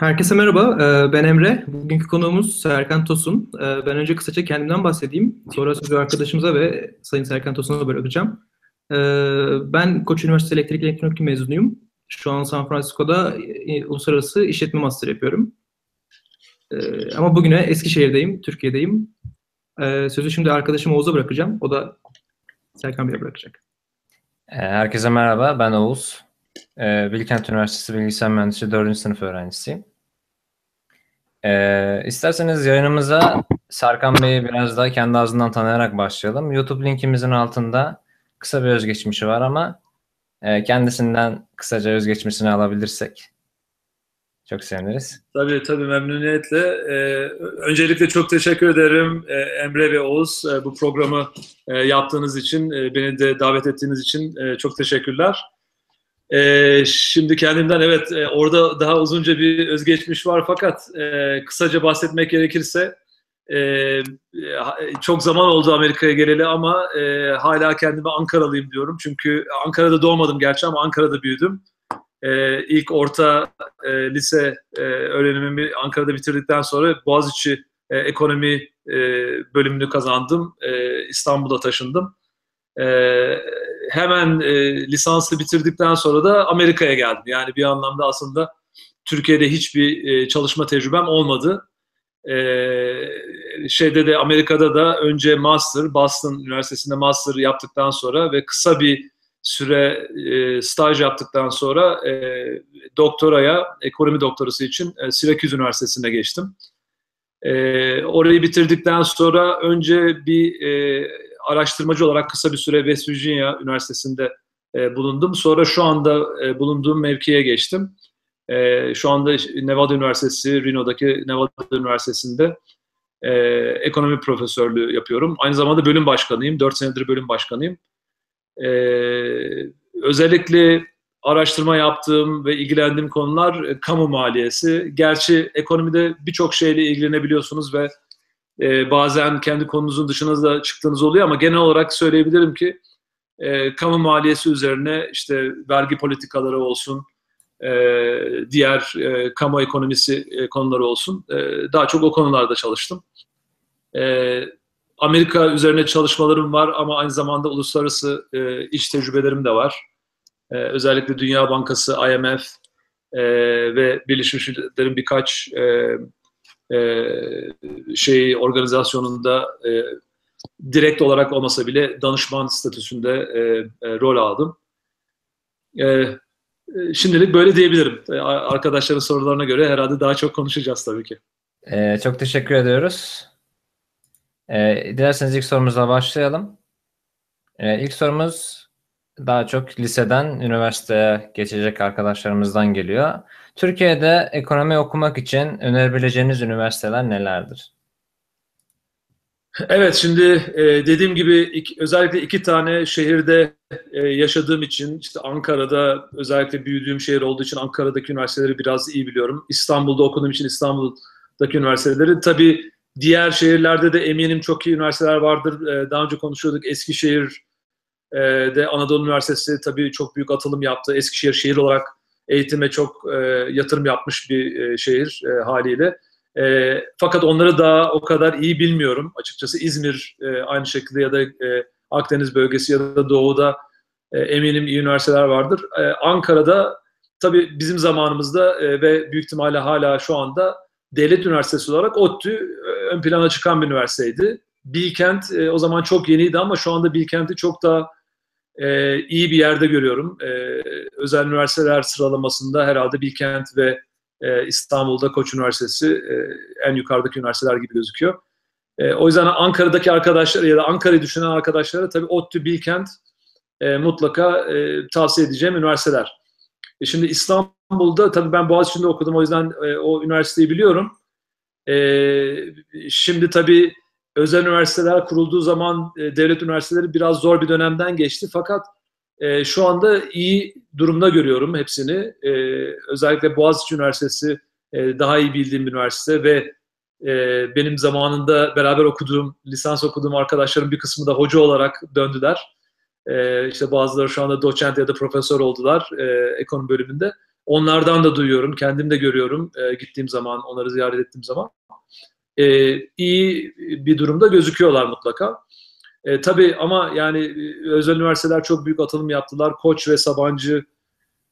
Herkese merhaba, ee, ben Emre. Bugünkü konuğumuz Serkan Tosun. Ee, Ben önce kısaca kendimden bahsedeyim. Sonra sözü arkadaşımıza ve Sayın Serkan Tosun'a bırakacağım. Ee, Ben Koç Üniversitesi Elektrik Elektronik mezunuyum. Şu an San Francisco'da e, Uluslararası İşletme Master yapıyorum. Ama bugüne Eskişehir'deyim, Türkiye'deyim. Sözü şimdi arkadaşım Oğuz'a bırakacağım. O da Serkan Bey'e bırakacak. Herkese merhaba, ben Oğuz. Bilkent Üniversitesi Bilgisayar Mühendisliği 4. sınıf öğrencisiyim. Ee, isterseniz yayınımıza Serkan Bey'i biraz daha kendi ağzından tanıyarak başlayalım. YouTube linkimizin altında kısa bir özgeçmişi var ama e, kendisinden kısaca özgeçmişini alabilirsek çok seviniriz. Tabii tabii memnuniyetle. Ee, öncelikle çok teşekkür ederim ee, Emre ve Oğuz e, bu programı e, yaptığınız için, e, beni de davet ettiğiniz için e, çok teşekkürler. Ee, şimdi kendimden evet e, orada daha uzunca bir özgeçmiş var fakat e, kısaca bahsetmek gerekirse e, çok zaman oldu Amerika'ya geleli ama e, hala kendime Ankaralıyım diyorum. Çünkü Ankara'da doğmadım gerçi ama Ankara'da büyüdüm. E, ilk orta e, lise e, öğrenimimi Ankara'da bitirdikten sonra Boğaziçi e, ekonomi e, bölümünü kazandım. E, İstanbul'a taşındım. E, hemen e, lisansı bitirdikten sonra da Amerika'ya geldim. Yani bir anlamda aslında Türkiye'de hiçbir e, çalışma tecrübem olmadı. E, şeyde de Amerika'da da önce master, Boston Üniversitesi'nde master yaptıktan sonra ve kısa bir süre e, staj yaptıktan sonra e, doktoraya, ekonomi doktorası için e, Syracuse Üniversitesi'ne geçtim. E, orayı bitirdikten sonra önce bir e, araştırmacı olarak kısa bir süre West Virginia Üniversitesi'nde e, bulundum. Sonra şu anda e, bulunduğum mevkiye geçtim. E, şu anda Nevada Üniversitesi, Reno'daki Nevada Üniversitesi'nde e, ekonomi profesörlüğü yapıyorum. Aynı zamanda bölüm başkanıyım. Dört senedir bölüm başkanıyım. E, özellikle araştırma yaptığım ve ilgilendiğim konular e, kamu maliyesi. Gerçi ekonomide birçok şeyle ilgilenebiliyorsunuz ve e, bazen kendi konunuzun dışına da çıktığınız oluyor ama genel olarak söyleyebilirim ki e, kamu maliyesi üzerine işte vergi politikaları olsun, e, diğer e, kamu ekonomisi e, konuları olsun e, daha çok o konularda çalıştım. E, Amerika üzerine çalışmalarım var ama aynı zamanda uluslararası e, iş tecrübelerim de var. E, özellikle Dünya Bankası, IMF e, ve Birleşmiş Milletler'in birkaç e, e, şey organizasyonunda e, direkt olarak olmasa bile danışman statüsünde e, e, rol aldım. E, e şimdilik böyle diyebilirim. E, arkadaşların sorularına göre herhalde daha çok konuşacağız tabii ki. Ee, çok teşekkür ediyoruz. Ee, dilerseniz ilk sorumuzla başlayalım. Ee, ilk sorumuz daha çok liseden üniversiteye geçecek arkadaşlarımızdan geliyor. Türkiye'de ekonomi okumak için önerebileceğiniz üniversiteler nelerdir? Evet şimdi e, dediğim gibi özellikle iki tane şehirde e, yaşadığım için işte Ankara'da özellikle büyüdüğüm şehir olduğu için Ankara'daki üniversiteleri biraz iyi biliyorum. İstanbul'da okuduğum için İstanbul'daki üniversiteleri tabii diğer şehirlerde de eminim çok iyi üniversiteler vardır. E, daha önce konuşuyorduk Eskişehir e, de Anadolu Üniversitesi tabii çok büyük atılım yaptı. Eskişehir şehir olarak eğitime çok e, yatırım yapmış bir e, şehir e, haliyle. E, fakat onları daha o kadar iyi bilmiyorum. Açıkçası İzmir e, aynı şekilde ya da e, Akdeniz bölgesi ya da Doğu'da e, eminim iyi üniversiteler vardır. E, Ankara'da tabii bizim zamanımızda e, ve büyük ihtimalle hala şu anda devlet üniversitesi olarak ODTÜ e, ön plana çıkan bir üniversiteydi. Bilkent e, o zaman çok yeniydi ama şu anda Bilkent'i çok daha e, iyi bir yerde görüyorum. E, özel üniversiteler sıralamasında herhalde Bilkent ve e, İstanbul'da Koç Üniversitesi e, en yukarıdaki üniversiteler gibi gözüküyor. E, o yüzden Ankara'daki arkadaşlar ya da Ankara'yı düşünen arkadaşlara tabii ODTÜ, Bilkent e, mutlaka e, tavsiye edeceğim üniversiteler. E, şimdi İstanbul'da tabii ben Boğaziçi'nde okudum o yüzden e, o üniversiteyi biliyorum. E, şimdi tabii özel üniversiteler kurulduğu zaman e, devlet üniversiteleri biraz zor bir dönemden geçti. Fakat e, şu anda iyi durumda görüyorum hepsini. E, özellikle Boğaziçi Üniversitesi e, daha iyi bildiğim bir üniversite ve e, benim zamanında beraber okuduğum, lisans okuduğum arkadaşlarım bir kısmı da hoca olarak döndüler. E, işte bazıları şu anda doçent ya da profesör oldular e, ekonomi bölümünde. onlardan da duyuyorum, kendim de görüyorum e, gittiğim zaman, onları ziyaret ettiğim zaman. E, iyi bir durumda gözüküyorlar mutlaka. E, tabii ama yani e, özel üniversiteler çok büyük atılım yaptılar. Koç ve Sabancı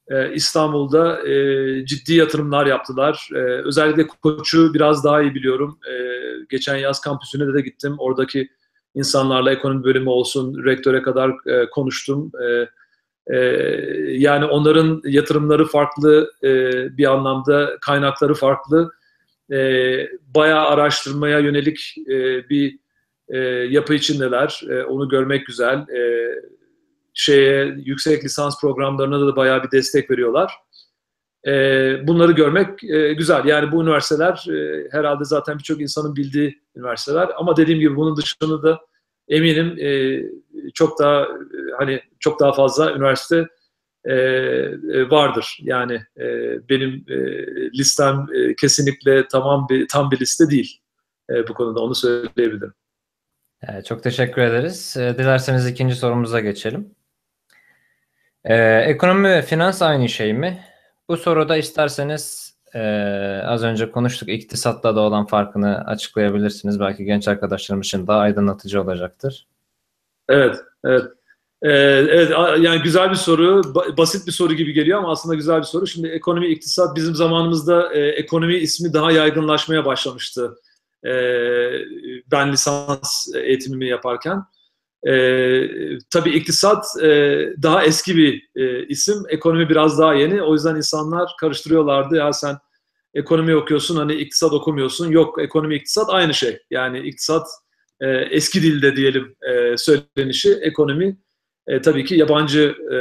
e, İstanbul'da e, ciddi yatırımlar yaptılar. E, özellikle Koç'u biraz daha iyi biliyorum. E, geçen yaz kampüsüne de, de gittim. Oradaki insanlarla ekonomi bölümü olsun, rektöre kadar e, konuştum. E, e, yani onların yatırımları farklı e, bir anlamda, kaynakları farklı. E, bayağı araştırmaya yönelik e, bir e, yapı içindeler. E, onu görmek güzel. E, şeye yüksek lisans programlarına da bayağı bir destek veriyorlar. E, bunları görmek e, güzel. Yani bu üniversiteler e, herhalde zaten birçok insanın bildiği üniversiteler. Ama dediğim gibi bunun dışında da eminim e, çok daha e, hani çok daha fazla üniversite e, e, vardır. Yani e, benim e, listem e, kesinlikle tamam bir tam bir liste değil e, bu konuda onu söyleyebilirim. Evet, çok teşekkür ederiz. E, dilerseniz ikinci sorumuza geçelim. Ee, ekonomi ve finans aynı şey mi? Bu soruda isterseniz e, az önce konuştuk iktisatla da olan farkını açıklayabilirsiniz. Belki genç arkadaşlarımız için daha aydınlatıcı olacaktır. Evet, evet. Ee, evet, yani güzel bir soru, basit bir soru gibi geliyor ama aslında güzel bir soru. Şimdi ekonomi, iktisat bizim zamanımızda e, ekonomi ismi daha yaygınlaşmaya başlamıştı. E, ben lisans eğitimimi yaparken. E, tabii iktisat e, daha eski bir e, isim, ekonomi biraz daha yeni. O yüzden insanlar karıştırıyorlardı. Ya sen ekonomi okuyorsun, hani iktisat okumuyorsun. Yok, ekonomi, iktisat aynı şey. Yani iktisat e, eski dilde diyelim e, söylenişi, ekonomi e, tabii ki yabancı e,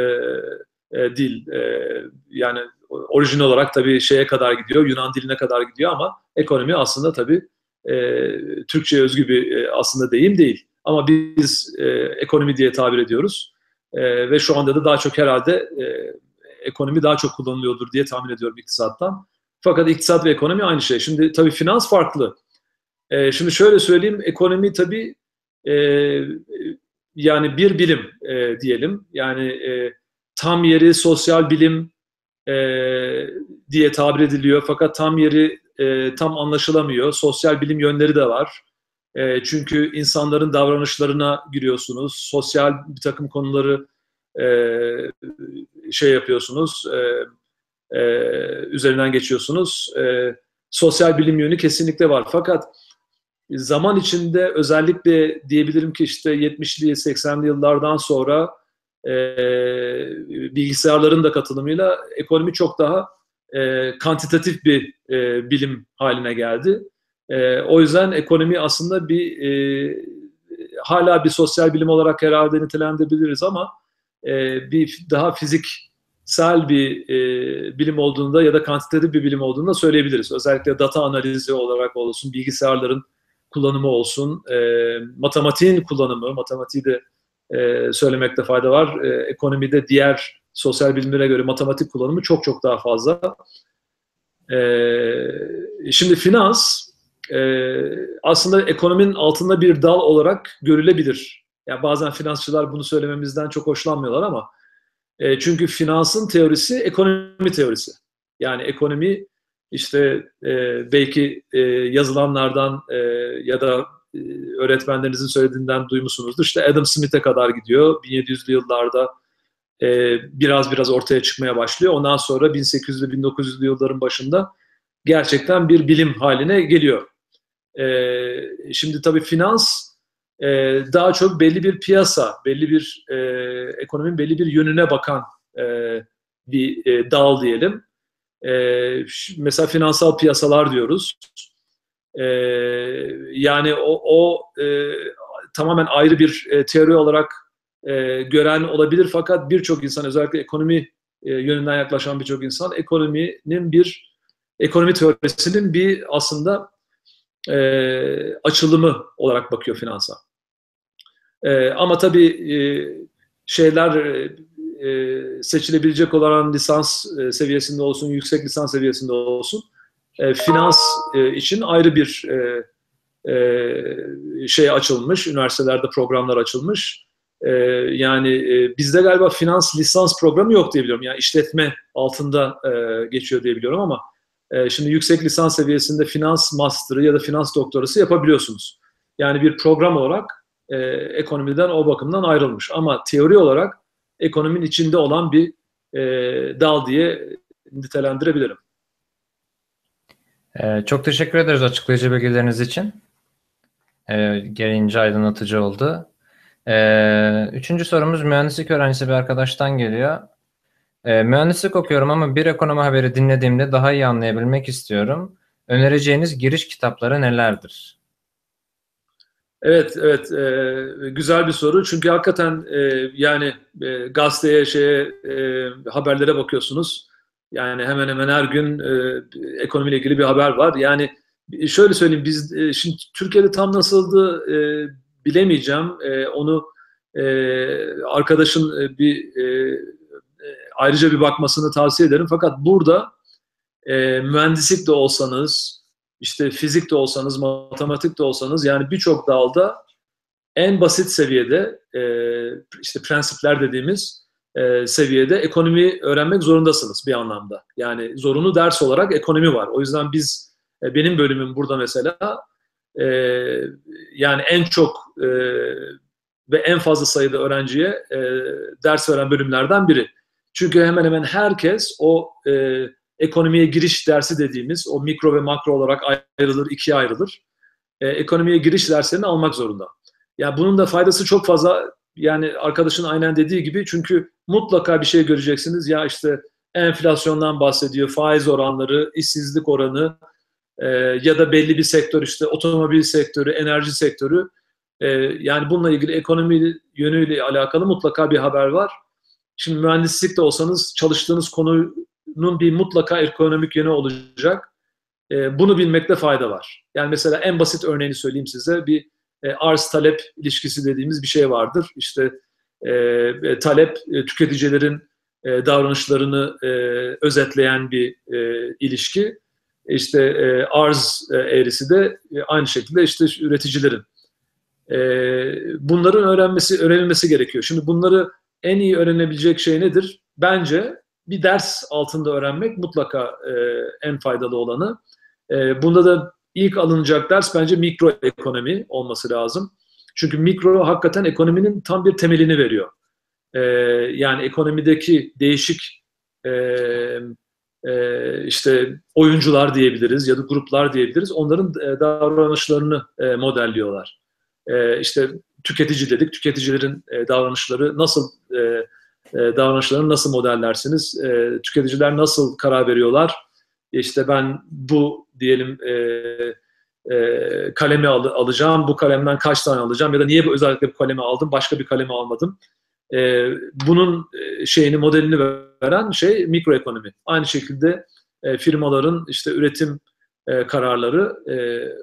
e, dil. E, yani orijinal olarak tabii şeye kadar gidiyor, Yunan diline kadar gidiyor ama ekonomi aslında tabii e, Türkçe özgü bir e, aslında deyim değil. Ama biz e, ekonomi diye tabir ediyoruz. E, ve şu anda da daha çok herhalde e, ekonomi daha çok kullanılıyordur diye tahmin ediyorum iktisattan. Fakat iktisat ve ekonomi aynı şey. Şimdi tabii finans farklı. E, şimdi şöyle söyleyeyim, ekonomi tabii e, yani bir bilim e, diyelim. Yani e, tam yeri sosyal bilim e, diye tabir ediliyor. Fakat tam yeri e, tam anlaşılamıyor. Sosyal bilim yönleri de var. E, çünkü insanların davranışlarına giriyorsunuz. Sosyal bir takım konuları e, şey yapıyorsunuz. E, e, üzerinden geçiyorsunuz. E, sosyal bilim yönü kesinlikle var. Fakat zaman içinde özellikle diyebilirim ki işte 70'li 80'li yıllardan sonra e, bilgisayarların da katılımıyla ekonomi çok daha e, kantitatif bir e, bilim haline geldi. E, o yüzden ekonomi aslında bir e, hala bir sosyal bilim olarak herhalde nitelendirebiliriz ama e, bir daha fiziksel bir e, bilim olduğunda ya da kantitatif bir bilim olduğunda söyleyebiliriz. Özellikle data analizi olarak olsun, bilgisayarların kullanımı olsun, e, matematiğin kullanımı, matematiği de e, söylemekte fayda var. E, ekonomide diğer sosyal bilimlere göre matematik kullanımı çok çok daha fazla. E, şimdi finans e, aslında ekonominin altında bir dal olarak görülebilir. Yani bazen finansçılar bunu söylememizden çok hoşlanmıyorlar ama e, çünkü finansın teorisi ekonomi teorisi. Yani ekonomi işte e, belki e, yazılanlardan e, ya da e, öğretmenlerinizin söylediğinden duymuşsunuzdur. İşte Adam Smith'e kadar gidiyor. 1700'lü yıllarda e, biraz biraz ortaya çıkmaya başlıyor. Ondan sonra 1800'lü 1900'lü yılların başında gerçekten bir bilim haline geliyor. E, şimdi tabii finans e, daha çok belli bir piyasa, belli bir e, ekonominin belli bir yönüne bakan e, bir e, dal diyelim. E, mesela finansal piyasalar diyoruz. E, yani o, o e, tamamen ayrı bir e, teori olarak e, gören olabilir fakat birçok insan özellikle ekonomi yönünden yaklaşan birçok insan ekonominin bir ekonomi teorisinin bir aslında e, açılımı olarak bakıyor finansa. E, ama tabii e, şeyler e, seçilebilecek olan lisans e, seviyesinde olsun, yüksek lisans seviyesinde olsun, e, finans e, için ayrı bir e, e, şey açılmış, üniversitelerde programlar açılmış. e, yani e, bizde galiba finans lisans programı yok diye biliyorum. Yani işletme altında e, geçiyor diye biliyorum ama e, şimdi yüksek lisans seviyesinde finans master'ı ya da finans doktorası yapabiliyorsunuz. Yani bir program olarak e, ekonomiden o bakımdan ayrılmış. Ama teori olarak ekonominin içinde olan bir e, dal diye nitelendirebilirim. Ee, çok teşekkür ederiz açıklayıcı bilgileriniz için. Ee, gereğince aydınlatıcı oldu. Ee, üçüncü sorumuz mühendislik öğrencisi bir arkadaştan geliyor. Ee, mühendislik okuyorum ama bir ekonomi haberi dinlediğimde daha iyi anlayabilmek istiyorum. Önereceğiniz giriş kitapları nelerdir? Evet, evet. E, güzel bir soru. Çünkü hakikaten e, yani e, gazeteye, şeye, e, haberlere bakıyorsunuz. Yani hemen hemen her gün e, ekonomiyle ilgili bir haber var. Yani şöyle söyleyeyim, biz e, şimdi Türkiye'de tam nasıldı e, bilemeyeceğim. E, onu e, arkadaşın e, bir e, ayrıca bir bakmasını tavsiye ederim. Fakat burada e, mühendislik de olsanız, işte fizik de olsanız, matematik de olsanız yani birçok dalda en basit seviyede e, işte prensipler dediğimiz e, seviyede ekonomi öğrenmek zorundasınız bir anlamda. Yani zorunlu ders olarak ekonomi var. O yüzden biz e, benim bölümüm burada mesela e, yani en çok e, ve en fazla sayıda öğrenciye e, ders veren bölümlerden biri. Çünkü hemen hemen herkes o e, ekonomiye giriş dersi dediğimiz o mikro ve makro olarak ayrılır, ikiye ayrılır. E, ekonomiye giriş derslerini almak zorunda. Ya yani bunun da faydası çok fazla. Yani arkadaşın aynen dediği gibi çünkü mutlaka bir şey göreceksiniz. Ya işte enflasyondan bahsediyor, faiz oranları, işsizlik oranı e, ya da belli bir sektör işte otomobil sektörü, enerji sektörü. E, yani bununla ilgili ekonomi yönüyle alakalı mutlaka bir haber var. Şimdi mühendislik de olsanız çalıştığınız konu bunun bir mutlaka ekonomik yönü olacak. E, bunu bilmekte fayda var. Yani mesela en basit örneğini söyleyeyim size. Bir e, arz talep ilişkisi dediğimiz bir şey vardır. İşte e talep e, tüketicilerin e, davranışlarını e, özetleyen bir e, ilişki. İşte e, arz e, eğrisi de e, aynı şekilde işte üreticilerin. E, bunların öğrenmesi, öğrenilmesi gerekiyor. Şimdi bunları en iyi öğrenebilecek şey nedir? Bence bir ders altında öğrenmek mutlaka e, en faydalı olanı. E, bunda da ilk alınacak ders bence mikro ekonomi olması lazım. Çünkü mikro hakikaten ekonominin tam bir temelini veriyor. E, yani ekonomideki değişik e, e, işte oyuncular diyebiliriz ya da gruplar diyebiliriz. Onların e, davranışlarını e, modelliyorlar. E, işte tüketici dedik. Tüketicilerin e, davranışları nasıl e, davranışlarını nasıl modellersiniz? E, tüketiciler nasıl karar veriyorlar? İşte ben bu diyelim e, e, kalemi al, alacağım, bu kalemden kaç tane alacağım ya da niye özellikle bu kalemi aldım, başka bir kalemi almadım. E, bunun e, şeyini, modelini veren şey mikroekonomi. Aynı şekilde firmaların işte üretim kararları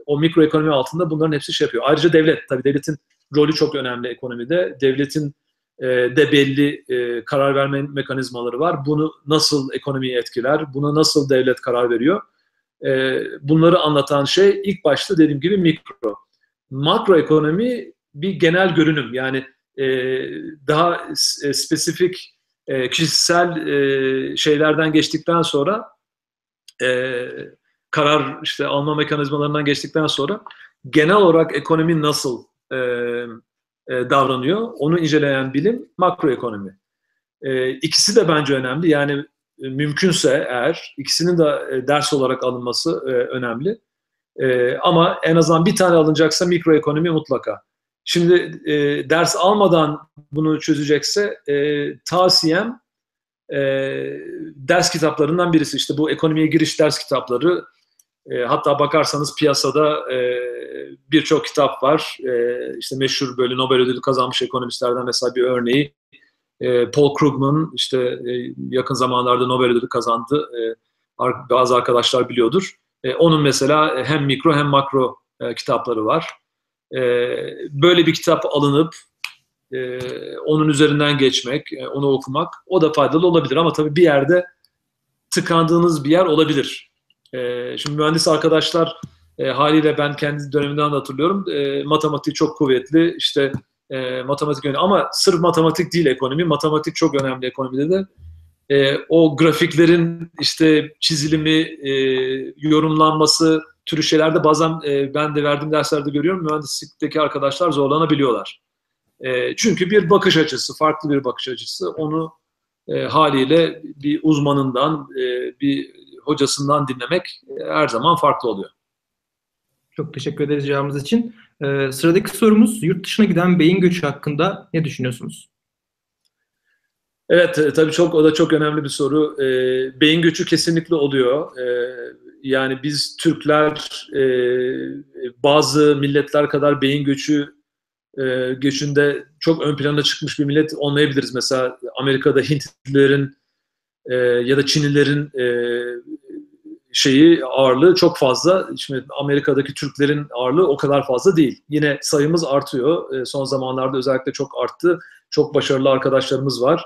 o mikroekonomi altında bunların hepsi şey yapıyor. Ayrıca devlet, tabii devletin rolü çok önemli ekonomide. Devletin e, de belli e, karar verme mekanizmaları var. Bunu nasıl ekonomiyi etkiler, buna nasıl devlet karar veriyor? E, bunları anlatan şey ilk başta dediğim gibi mikro. Makro ekonomi bir genel görünüm. Yani daha spesifik kişisel şeylerden geçtikten sonra karar işte alma mekanizmalarından geçtikten sonra genel olarak ekonomi nasıl davranıyor. Onu inceleyen bilim makroekonomi. E, ikisi de bence önemli. Yani e, mümkünse eğer ikisinin de e, ders olarak alınması e, önemli. E, ama en azından bir tane alınacaksa mikroekonomi mutlaka. Şimdi e, ders almadan bunu çözecekse e, tavsiyem e, ders kitaplarından birisi. İşte bu ekonomiye giriş ders kitapları e, hatta bakarsanız piyasada e, birçok kitap var. E, işte meşhur böyle Nobel ödülü kazanmış ekonomistlerden mesela bir örneği. E, Paul Krugman işte e, yakın zamanlarda Nobel ödülü kazandı. E, bazı arkadaşlar biliyordur. E, onun mesela hem mikro hem makro e, kitapları var. E, böyle bir kitap alınıp e, onun üzerinden geçmek, e, onu okumak o da faydalı olabilir ama tabii bir yerde tıkandığınız bir yer olabilir. E, şimdi mühendis arkadaşlar e, haliyle ben kendi dönemimden de hatırlıyorum. E, matematiği çok kuvvetli. İşte e, matematik önemli. Ama sırf matematik değil ekonomi. Matematik çok önemli ekonomide de. E, o grafiklerin işte çizilimi, yorumlanması türü şeylerde bazen ben de verdiğim derslerde görüyorum mühendislikteki arkadaşlar zorlanabiliyorlar. Çünkü bir bakış açısı, farklı bir bakış açısı. Onu haliyle bir uzmanından, bir hocasından dinlemek e, her zaman farklı oluyor. Çok teşekkür ederiz cevabınız için. Ee, sıradaki sorumuz yurt dışına giden beyin göçü hakkında ne düşünüyorsunuz? Evet, e, tabii çok o da çok önemli bir soru. E, beyin göçü kesinlikle oluyor. E, yani biz Türkler e, bazı milletler kadar beyin göçü e, göçünde çok ön plana çıkmış bir millet olmayabiliriz. Mesela Amerika'da Hintlilerin e, ya da Çinlilerin e, şeyi ağırlığı çok fazla. Şimdi Amerika'daki Türklerin ağırlığı o kadar fazla değil. Yine sayımız artıyor. E, son zamanlarda özellikle çok arttı. Çok başarılı arkadaşlarımız var.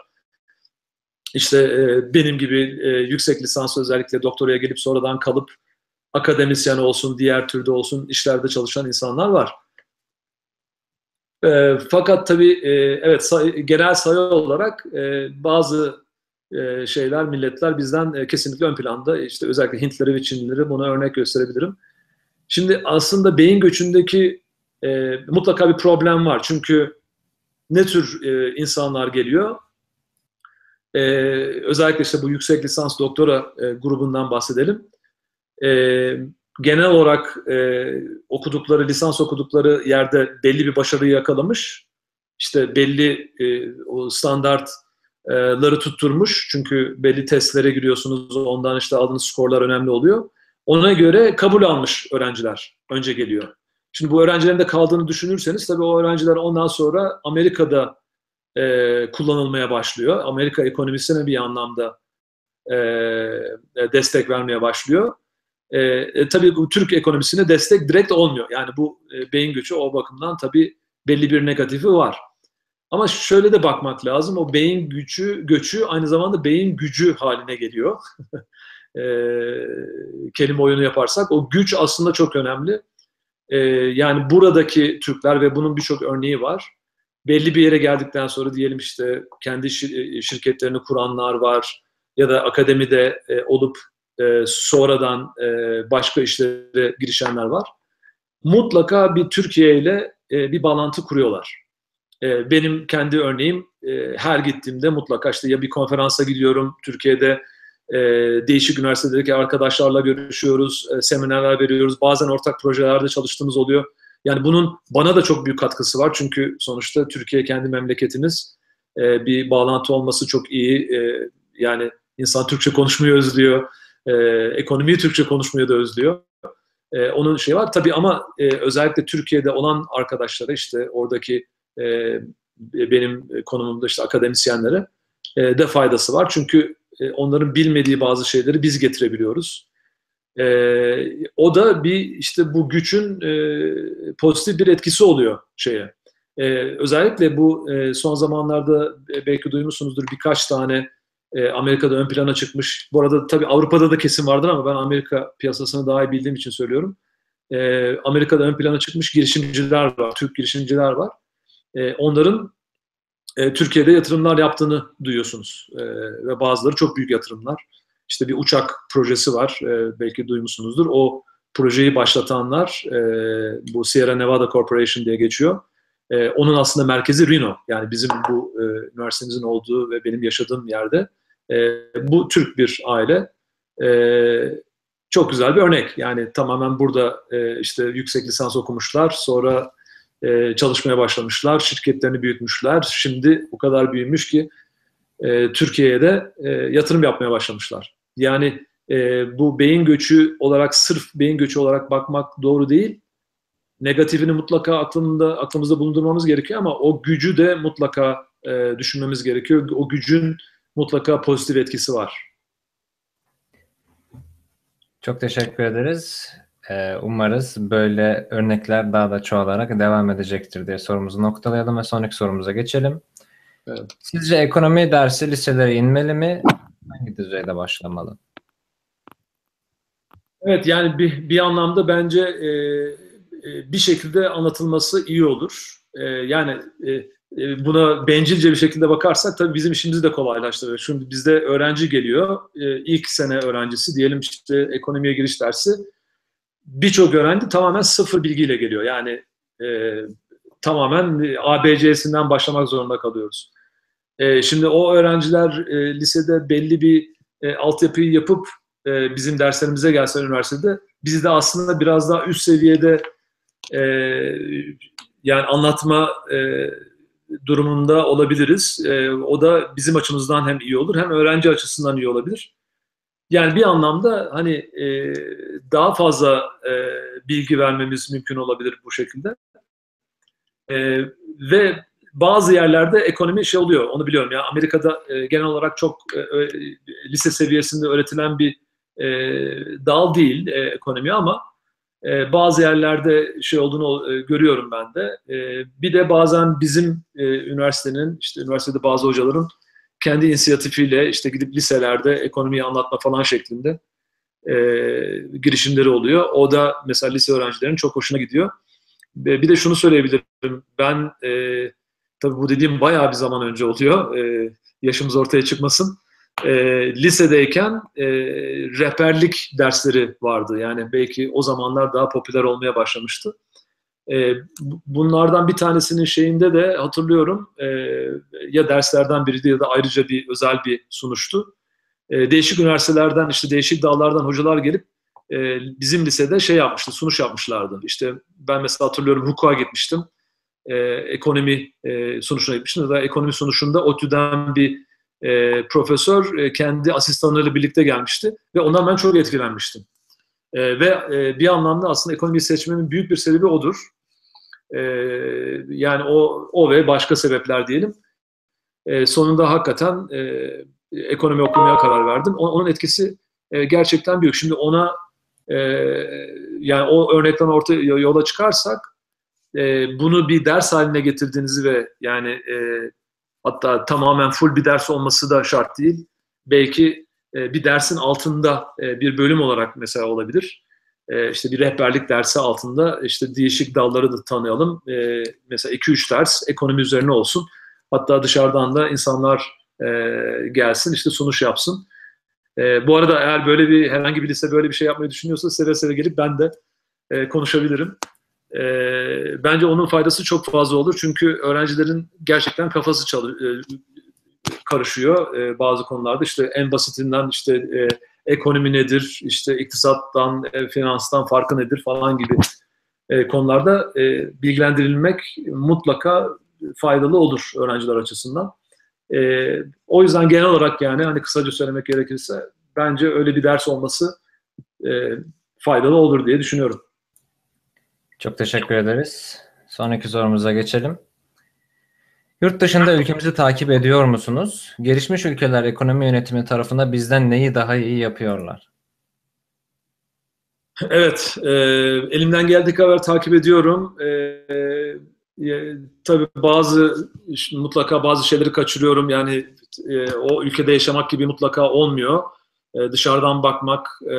İşte e, benim gibi e, yüksek lisans özellikle doktoraya gelip sonradan kalıp akademisyen olsun, diğer türde olsun işlerde çalışan insanlar var. Fakat tabii evet genel sayı olarak bazı e, şeyler, milletler bizden e, kesinlikle ön planda. İşte özellikle Hintleri ve Çinlileri buna örnek gösterebilirim. Şimdi aslında beyin göçündeki e, mutlaka bir problem var. Çünkü ne tür e, insanlar geliyor? E, özellikle işte bu yüksek lisans doktora e, grubundan bahsedelim. E, genel olarak e, okudukları, lisans okudukları yerde belli bir başarıyı yakalamış. İşte belli e, o standart ları tutturmuş. Çünkü belli testlere giriyorsunuz. Ondan işte aldığınız skorlar önemli oluyor. Ona göre kabul almış öğrenciler önce geliyor. Şimdi bu öğrencilerin de kaldığını düşünürseniz tabii o öğrenciler ondan sonra Amerika'da e, kullanılmaya başlıyor. Amerika ekonomisine bir anlamda e, destek vermeye başlıyor. E, e, tabii bu Türk ekonomisine destek direkt olmuyor. Yani bu e, beyin göçü o bakımdan tabii belli bir negatifi var. Ama şöyle de bakmak lazım. O beyin gücü, göçü aynı zamanda beyin gücü haline geliyor. e, kelime oyunu yaparsak. O güç aslında çok önemli. E, yani buradaki Türkler ve bunun birçok örneği var. Belli bir yere geldikten sonra diyelim işte kendi e, şirketlerini kuranlar var ya da akademide e, olup e, sonradan e, başka işlere girişenler var. Mutlaka bir Türkiye ile e, bir bağlantı kuruyorlar. E, benim kendi örneğim e, her gittiğimde mutlaka işte ya bir konferansa gidiyorum Türkiye'de e, değişik üniversitelerdeki arkadaşlarla görüşüyoruz, e, seminerler veriyoruz. Bazen ortak projelerde çalıştığımız oluyor. Yani bunun bana da çok büyük katkısı var. Çünkü sonuçta Türkiye kendi memleketimiz. Bir bağlantı olması çok iyi. Yani insan Türkçe konuşmayı özlüyor. Ekonomiyi Türkçe konuşmayı da özlüyor. Onun şey var. Tabii ama özellikle Türkiye'de olan arkadaşlara işte oradaki benim konumumda işte akademisyenlere e, de faydası var. Çünkü e, onların bilmediği bazı şeyleri biz getirebiliyoruz. E, o da bir işte bu gücün e, pozitif bir etkisi oluyor şeye. E, özellikle bu e, son zamanlarda e, belki duymuşsunuzdur birkaç tane e, Amerika'da ön plana çıkmış. Bu arada tabii Avrupa'da da kesin vardır ama ben Amerika piyasasını daha iyi bildiğim için söylüyorum. E, Amerika'da ön plana çıkmış girişimciler var, Türk girişimciler var e, onların e, Türkiye'de yatırımlar yaptığını duyuyorsunuz. E, ve bazıları çok büyük yatırımlar. İşte bir uçak projesi var, belki duymuşsunuzdur. O projeyi başlatanlar, bu Sierra Nevada Corporation diye geçiyor. Onun aslında merkezi Reno. Yani bizim bu e, üniversitemizin olduğu ve benim yaşadığım yerde. Bu Türk bir aile. Çok güzel bir örnek. Yani tamamen burada işte yüksek lisans okumuşlar. Sonra e, çalışmaya başlamışlar, şirketlerini büyütmüşler. Şimdi o kadar büyümüş ki e, Türkiye'ye de e, yatırım yapmaya başlamışlar. Yani e, bu beyin göçü olarak sırf beyin göçü olarak bakmak doğru değil. Negatifini mutlaka aklımda aklımızda bulundurmamız gerekiyor ama o gücü de mutlaka e, düşünmemiz gerekiyor. O gücün mutlaka pozitif etkisi var. Çok teşekkür ederiz. Ee, umarız böyle örnekler daha da çoğalarak devam edecektir diye sorumuzu noktalayalım ve sonraki sorumuza geçelim. Evet. Sizce ekonomi dersi liselere inmeli mi? Hangi düzeyde başlamalı? Evet yani bir, bir anlamda bence e, e, bir şekilde anlatılması iyi olur. e, yani e, e, buna bencilce bir şekilde bakarsak tabii bizim işimizi de kolaylaştırır. Çünkü bizde öğrenci geliyor, e, ilk sene öğrencisi diyelim işte ekonomiye giriş dersi. Birçok öğrenci tamamen sıfır bilgiyle geliyor. Yani e, tamamen ABC'sinden başlamak zorunda kalıyoruz. E, şimdi o öğrenciler e, lisede belli bir e, altyapıyı yapıp e, bizim derslerimize gelse üniversitede biz de aslında biraz daha üst seviyede e, yani anlatma e, durumunda olabiliriz. E, o da bizim açımızdan hem iyi olur hem öğrenci açısından iyi olabilir. Yani bir anlamda hani e, daha fazla e, bilgi vermemiz mümkün olabilir bu şekilde. E, ve bazı yerlerde ekonomi şey oluyor, onu biliyorum. Ya Amerika'da e, genel olarak çok e, lise seviyesinde öğretilen bir e, dal değil e, ekonomi ama e, bazı yerlerde şey olduğunu e, görüyorum ben de. E, bir de bazen bizim e, üniversitenin, işte üniversitede bazı hocaların kendi inisiyatifiyle işte gidip liselerde ekonomiyi anlatma falan şeklinde e, girişimleri oluyor. O da mesela lise öğrencilerinin çok hoşuna gidiyor. Bir de şunu söyleyebilirim. Ben e, tabii bu dediğim bayağı bir zaman önce oluyor. E, yaşımız ortaya çıkmasın e, lisedeyken e, rehberlik dersleri vardı. Yani belki o zamanlar daha popüler olmaya başlamıştı. E, bunlardan bir tanesinin şeyinde de hatırlıyorum e, ya derslerden biriydi ya da ayrıca bir özel bir sunuştu. E, değişik üniversitelerden işte değişik dallardan hocalar gelip e, bizim lisede şey yapmıştı, sunuş yapmışlardı. İşte ben mesela hatırlıyorum hukuka gitmiştim. E, ekonomi e, sunuşuna gitmiştim. Da ekonomi sunuşunda ODTÜ'den bir profesör kendi asistanlarıyla birlikte gelmişti ve ondan ben çok etkilenmiştim. E, ve e, bir anlamda aslında ekonomiyi seçmemin büyük bir sebebi odur. E, yani o, o ve başka sebepler diyelim. E, sonunda hakikaten e, ekonomi okumaya karar verdim. O, onun etkisi e, gerçekten büyük. Şimdi ona e, yani o örnekten orta yola çıkarsak e, bunu bir ders haline getirdiğinizi ve yani e, Hatta tamamen full bir ders olması da şart değil. Belki e, bir dersin altında e, bir bölüm olarak mesela olabilir. E, işte bir rehberlik dersi altında işte değişik dalları da tanıyalım. E, mesela 2-3 ders ekonomi üzerine olsun. Hatta dışarıdan da insanlar e, gelsin işte sunuş yapsın. E, bu arada eğer böyle bir herhangi bir lise böyle bir şey yapmayı düşünüyorsa seve seve gelip ben de e, konuşabilirim. Bence onun faydası çok fazla olur. Çünkü öğrencilerin gerçekten kafası çalı, e, karışıyor e, bazı konularda. İşte en basitinden işte e, ekonomi nedir, işte iktisattan, e, finanstan farkı nedir falan gibi e, konularda e, bilgilendirilmek mutlaka faydalı olur öğrenciler açısından. E, o yüzden genel olarak yani hani kısaca söylemek gerekirse bence öyle bir ders olması e, faydalı olur diye düşünüyorum. Çok teşekkür ederiz. Sonraki sorumuza geçelim. Yurt dışında ülkemizi takip ediyor musunuz? Gelişmiş ülkeler ekonomi yönetimi tarafında bizden neyi daha iyi yapıyorlar? Evet, e, elimden geldiği kadar takip ediyorum. E, e, tabii bazı mutlaka bazı şeyleri kaçırıyorum. Yani e, o ülkede yaşamak gibi mutlaka olmuyor. E, dışarıdan bakmak e,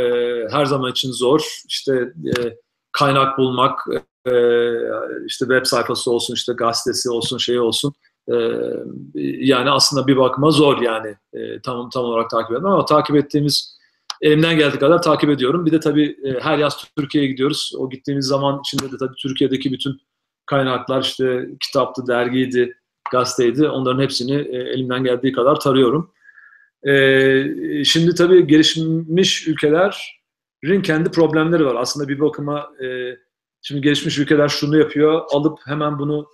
her zaman için zor. İşte e, kaynak bulmak, e, işte web sayfası olsun, işte gazetesi olsun, şey olsun. E, yani aslında bir bakıma zor yani e, tam tam olarak takip etmem ama takip ettiğimiz elimden geldiği kadar takip ediyorum. Bir de tabii e, her yaz Türkiye'ye gidiyoruz. O gittiğimiz zaman içinde de tabii Türkiye'deki bütün kaynaklar işte kitaptı, dergiydi, gazeteydi. Onların hepsini e, elimden geldiği kadar tarıyorum. E, şimdi tabii gelişmiş ülkeler Rin kendi problemleri var. Aslında bir bakıma e, şimdi gelişmiş ülkeler şunu yapıyor, alıp hemen bunu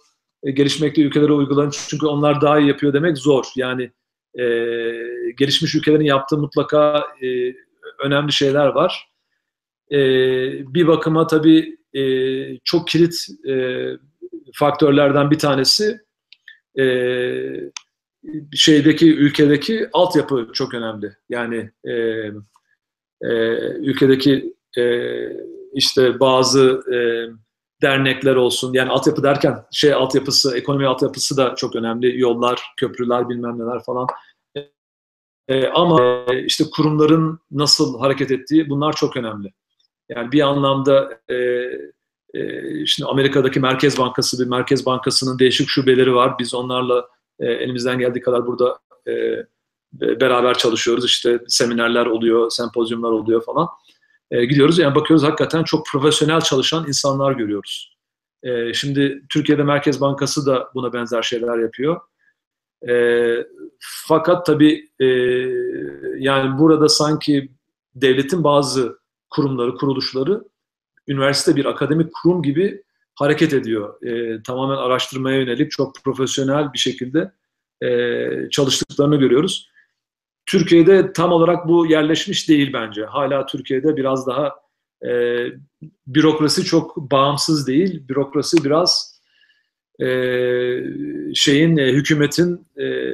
e, gelişmekte ülkelere uygulayın çünkü onlar daha iyi yapıyor demek zor. Yani e, gelişmiş ülkelerin yaptığı mutlaka e, önemli şeyler var. E, bir bakıma tabii e, çok kilit e, faktörlerden bir tanesi e, şeydeki ülkedeki altyapı çok önemli. Yani e, e, ülkedeki e, işte bazı e, dernekler olsun yani altyapı derken şey altyapısı ekonomi altyapısı da çok önemli yollar köprüler bilmem neler falan e, ama işte kurumların nasıl hareket ettiği bunlar çok önemli yani bir anlamda e, şimdi Amerika'daki Merkez Bankası bir Merkez Bankası'nın değişik şubeleri var. Biz onlarla elimizden geldiği kadar burada beraber çalışıyoruz. İşte seminerler oluyor, sempozyumlar oluyor falan. Gidiyoruz yani bakıyoruz hakikaten çok profesyonel çalışan insanlar görüyoruz. şimdi Türkiye'de Merkez Bankası da buna benzer şeyler yapıyor. fakat tabii yani burada sanki devletin bazı kurumları, kuruluşları üniversite bir akademik kurum gibi hareket ediyor. E, tamamen araştırmaya yönelik çok profesyonel bir şekilde e, çalıştıklarını görüyoruz. Türkiye'de tam olarak bu yerleşmiş değil bence. Hala Türkiye'de biraz daha e, bürokrasi çok bağımsız değil. Bürokrasi biraz e, şeyin e, hükümetin e,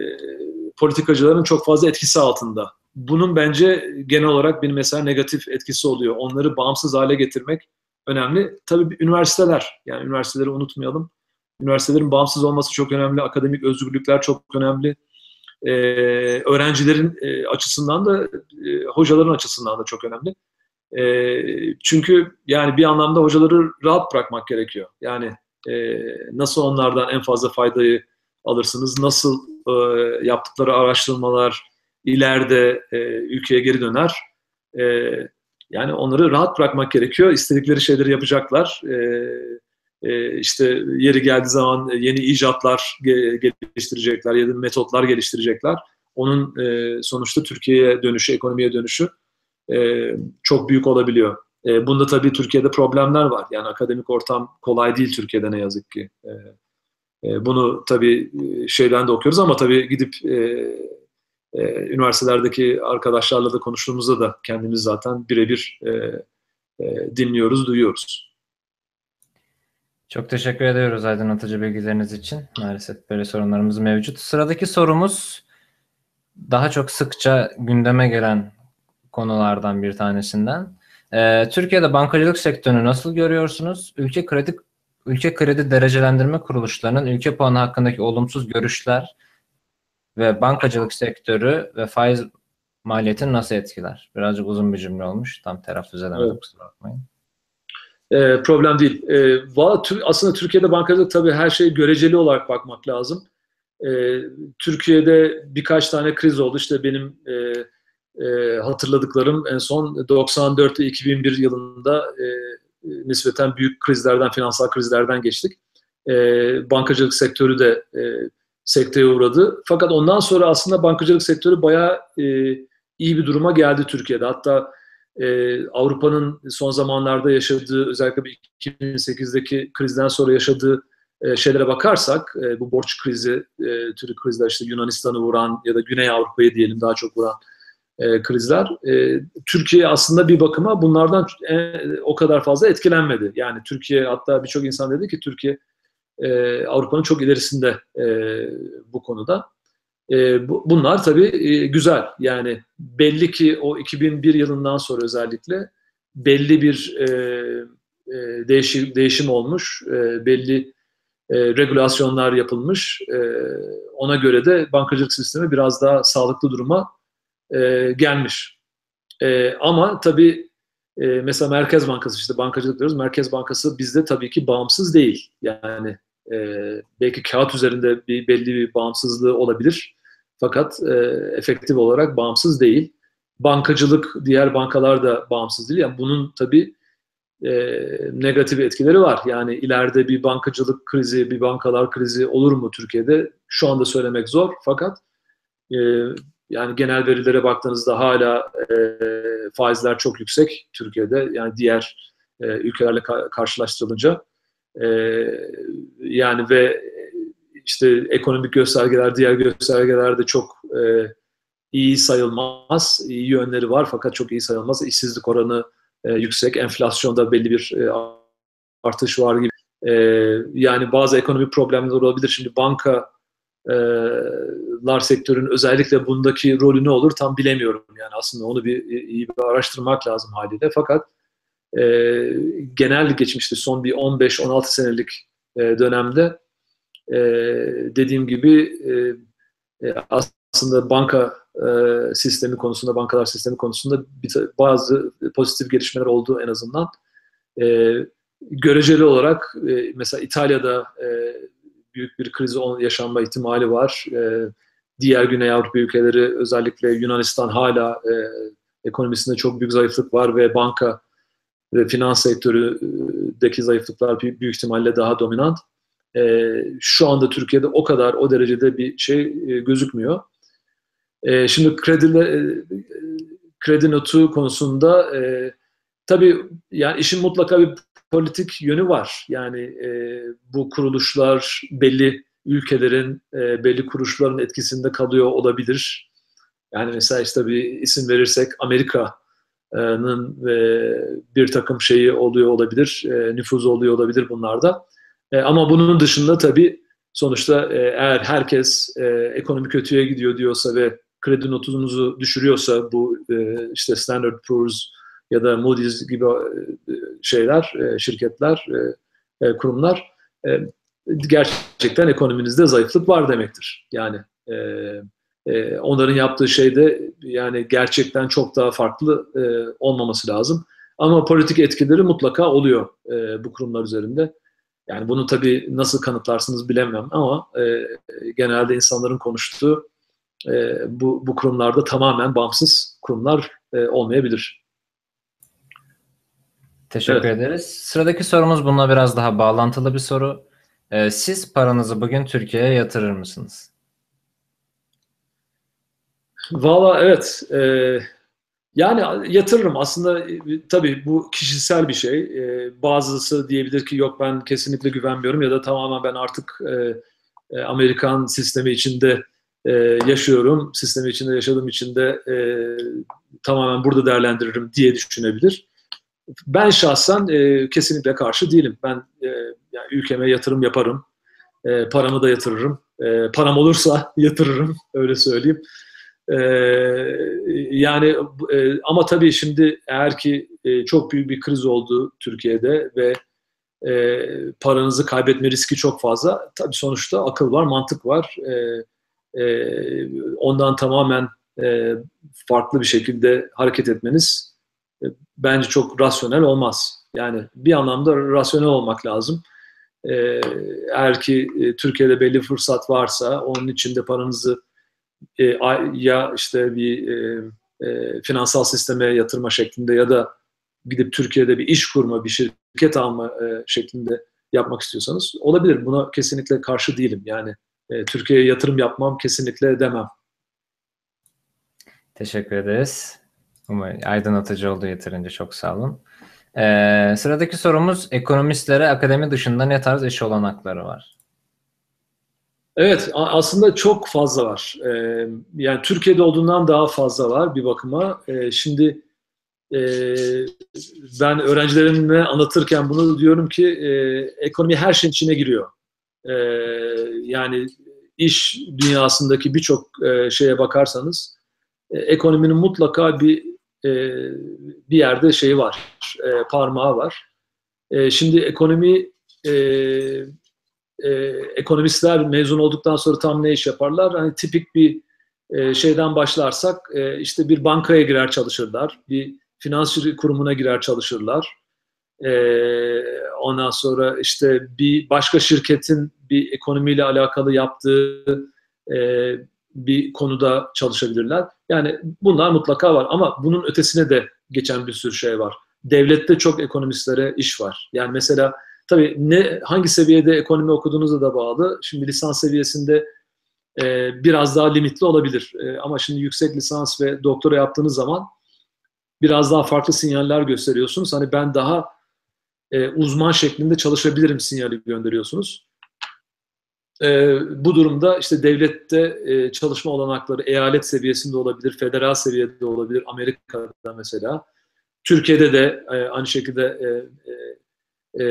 politikacıların çok fazla etkisi altında bunun bence genel olarak bir mesela negatif etkisi oluyor. Onları bağımsız hale getirmek önemli. Tabii üniversiteler, yani üniversiteleri unutmayalım. Üniversitelerin bağımsız olması çok önemli. Akademik özgürlükler çok önemli. Ee, öğrencilerin e, açısından da, e, hocaların açısından da çok önemli. E, çünkü yani bir anlamda hocaları rahat bırakmak gerekiyor. Yani e, nasıl onlardan en fazla faydayı alırsınız, nasıl e, yaptıkları araştırmalar, ileride e, ülkeye geri döner. E, yani onları rahat bırakmak gerekiyor. İstedikleri şeyleri yapacaklar. E, e, işte yeri geldiği zaman yeni icatlar geliştirecekler ya da metotlar geliştirecekler. Onun e, sonuçta Türkiye'ye dönüşü, ekonomiye dönüşü e, çok büyük olabiliyor. E, bunda tabii Türkiye'de problemler var. Yani akademik ortam kolay değil Türkiye'de ne yazık ki. E, e, bunu tabii e, şeyden de okuyoruz ama tabii gidip e, e, üniversitelerdeki arkadaşlarla da konuştuğumuzda da kendimiz zaten birebir e, e, dinliyoruz, duyuyoruz. Çok teşekkür ediyoruz aydınlatıcı bilgileriniz için. Maalesef böyle sorunlarımız mevcut. Sıradaki sorumuz daha çok sıkça gündeme gelen konulardan bir tanesinden. Ee, Türkiye'de bankacılık sektörünü nasıl görüyorsunuz? Ülke kredi ülke kredi derecelendirme kuruluşlarının ülke puanı hakkındaki olumsuz görüşler ve bankacılık sektörü ve faiz maliyetini nasıl etkiler? Birazcık uzun bir cümle olmuş. Tam telaffuz edemedim evet. kusura bakmayın. E, problem değil. E, aslında Türkiye'de bankacılık tabii her şey göreceli olarak bakmak lazım. E, Türkiye'de birkaç tane kriz oldu. İşte benim e, e, hatırladıklarım en son 94 2001 yılında e, nispeten büyük krizlerden, finansal krizlerden geçtik. Bankacılık sektörü de e, sekteye uğradı. Fakat ondan sonra aslında bankacılık sektörü bayağı iyi bir duruma geldi Türkiye'de. Hatta e, Avrupa'nın son zamanlarda yaşadığı özellikle 2008'deki krizden sonra yaşadığı e, şeylere bakarsak e, bu borç krizi e, türü krizler işte Yunanistan'ı vuran ya da Güney Avrupa'yı diyelim daha çok vuran e, krizler. E, Türkiye aslında bir bakıma bunlardan e, o kadar fazla etkilenmedi. Yani Türkiye hatta birçok insan dedi ki Türkiye e, Avrupa'nın çok ilerisinde e, bu konuda. E, bu, bunlar tabii e, güzel. Yani belli ki o 2001 yılından sonra özellikle belli bir e, e, değişim, değişim olmuş, e, belli e, regülasyonlar yapılmış. E, ona göre de bankacılık sistemi biraz daha sağlıklı duruma e, gelmiş. E, ama tabii e, mesela Merkez Bankası işte bankacılık diyoruz. Merkez Bankası bizde tabii ki bağımsız değil. Yani e, belki kağıt üzerinde bir belli bir bağımsızlığı olabilir. Fakat e, efektif olarak bağımsız değil. Bankacılık diğer bankalar da bağımsız değil. Yani bunun tabii e, negatif etkileri var. Yani ileride bir bankacılık krizi, bir bankalar krizi olur mu Türkiye'de? Şu anda söylemek zor. Fakat e, yani genel verilere baktığınızda hala e, faizler çok yüksek Türkiye'de. Yani diğer e, ülkelerle ka- karşılaştırılınca. E, yani ve işte ekonomik göstergeler, diğer göstergeler de çok e, iyi sayılmaz. İyi yönleri var fakat çok iyi sayılmaz. İşsizlik oranı e, yüksek, enflasyonda belli bir e, artış var gibi. E, yani bazı ekonomik problemler olabilir. Şimdi banka e, lar sektörün özellikle bundaki rolü ne olur tam bilemiyorum. Yani aslında onu bir iyi bir araştırmak lazım haliyle. Fakat e, genel geçmişte son bir 15-16 senelik e, dönemde e, dediğim gibi e, e, aslında banka e, sistemi konusunda, bankalar sistemi konusunda bir, bazı pozitif gelişmeler oldu en azından. E, göreceli olarak e, mesela İtalya'da e, büyük bir kriz yaşanma ihtimali var. E, diğer Güney Avrupa ülkeleri özellikle Yunanistan hala e, ekonomisinde çok büyük zayıflık var ve banka ve finans sektöründeki zayıflıklar büyük, ihtimalle daha dominant. E, şu anda Türkiye'de o kadar o derecede bir şey e, gözükmüyor. E, şimdi kredi, e, kredi notu konusunda e, tabii yani işin mutlaka bir politik yönü var. Yani e, bu kuruluşlar belli ülkelerin, e, belli kuruluşların etkisinde kalıyor olabilir. Yani mesela işte bir isim verirsek Amerika'nın e, bir takım şeyi oluyor olabilir, e, nüfuzu oluyor olabilir bunlarda. E, ama bunun dışında tabii sonuçta e, eğer herkes e, ekonomi kötüye gidiyor diyorsa ve kredi notunuzu düşürüyorsa bu e, işte Standard Poor's ya da Moody's gibi e, şeyler, e, şirketler, e, kurumlar gerçekten ekonominizde zayıflık var demektir. Yani onların yaptığı şey de yani gerçekten çok daha farklı olmaması lazım. Ama politik etkileri mutlaka oluyor bu kurumlar üzerinde. Yani bunu tabii nasıl kanıtlarsınız bilemem ama genelde insanların konuştuğu bu, bu kurumlarda tamamen bağımsız kurumlar olmayabilir. Teşekkür evet. ederiz. Sıradaki sorumuz bununla biraz daha bağlantılı bir soru. Ee, siz paranızı bugün Türkiye'ye yatırır mısınız? Valla evet. E, yani yatırırım. Aslında e, tabii bu kişisel bir şey. E, bazısı diyebilir ki yok ben kesinlikle güvenmiyorum ya da tamamen ben artık e, e, Amerikan sistemi içinde e, yaşıyorum. Sistemi içinde yaşadığım için de e, tamamen burada değerlendiririm diye düşünebilir. Ben şahsen e, kesinlikle karşı değilim. Ben e, yani ülkeme yatırım yaparım. E, paramı da yatırırım. E, param olursa yatırırım öyle söyleyeyim. E, yani e, ama tabii şimdi eğer ki e, çok büyük bir kriz oldu Türkiye'de ve e, paranızı kaybetme riski çok fazla. Tabii sonuçta akıl var, mantık var. E, e, ondan tamamen e, farklı bir şekilde hareket etmeniz bence çok rasyonel olmaz. Yani bir anlamda rasyonel olmak lazım. Ee, eğer ki e, Türkiye'de belli fırsat varsa onun içinde paranızı e, ya işte bir e, e, finansal sisteme yatırma şeklinde ya da gidip Türkiye'de bir iş kurma, bir şirket alma e, şeklinde yapmak istiyorsanız olabilir. Buna kesinlikle karşı değilim. Yani e, Türkiye'ye yatırım yapmam kesinlikle demem. Teşekkür ederiz. Umarım aydınlatıcı oldu yeterince çok sağ olun. Ee, sıradaki sorumuz ekonomistlere akademi dışında ne tarz iş olanakları var? Evet aslında çok fazla var. Ee, yani Türkiye'de olduğundan daha fazla var bir bakıma. Ee, şimdi e, ben öğrencilerime anlatırken bunu diyorum ki e, ekonomi her şeyin içine giriyor. E, yani iş dünyasındaki birçok e, şeye bakarsanız ekonominin mutlaka bir bir yerde şey var, parmağı var. Şimdi ekonomi e, ekonomistler mezun olduktan sonra tam ne iş yaparlar? Hani tipik bir e, şeyden başlarsak e, işte bir bankaya girer çalışırlar, bir finans kurumuna girer çalışırlar. E, ondan sonra işte bir başka şirketin bir ekonomiyle alakalı yaptığı e, bir konuda çalışabilirler. Yani bunlar mutlaka var ama bunun ötesine de geçen bir sürü şey var. Devlette çok ekonomistlere iş var. Yani mesela tabii ne hangi seviyede ekonomi okuduğunuza da bağlı. Şimdi lisans seviyesinde e, biraz daha limitli olabilir. E, ama şimdi yüksek lisans ve doktora yaptığınız zaman biraz daha farklı sinyaller gösteriyorsunuz. Hani ben daha e, uzman şeklinde çalışabilirim sinyali gönderiyorsunuz. E, bu durumda işte devlette e, çalışma olanakları eyalet seviyesinde olabilir, federal seviyede olabilir, Amerika'da mesela. Türkiye'de de e, aynı şekilde e, e, e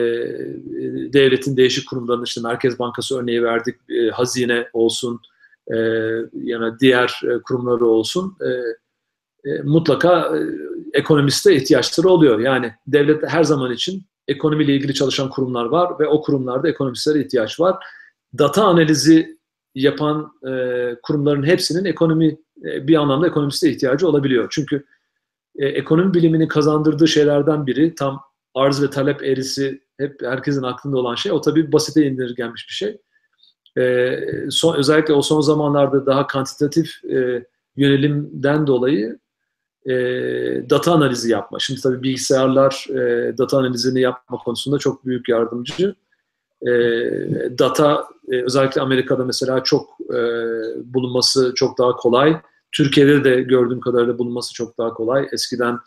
devletin değişik kurumlarının işte Merkez Bankası örneği verdik, e, hazine olsun, e, yani diğer e, kurumları olsun. E, e, mutlaka e, ekonomiste ihtiyaçları oluyor. Yani devlet her zaman için ekonomiyle ilgili çalışan kurumlar var ve o kurumlarda ekonomistlere ihtiyaç var data analizi yapan e, kurumların hepsinin ekonomi e, bir anlamda ekonomiste ihtiyacı olabiliyor. Çünkü e, ekonomi biliminin kazandırdığı şeylerden biri tam arz ve talep eğrisi hep herkesin aklında olan şey. O tabii basite indirgenmiş bir şey. E, son, özellikle o son zamanlarda daha kantitatif e, yönelimden dolayı e, data analizi yapma. Şimdi tabii bilgisayarlar e, data analizini yapma konusunda çok büyük yardımcı. E, data e, özellikle Amerika'da mesela çok e, bulunması çok daha kolay. Türkiye'de de gördüğüm kadarıyla bulunması çok daha kolay. Eskiden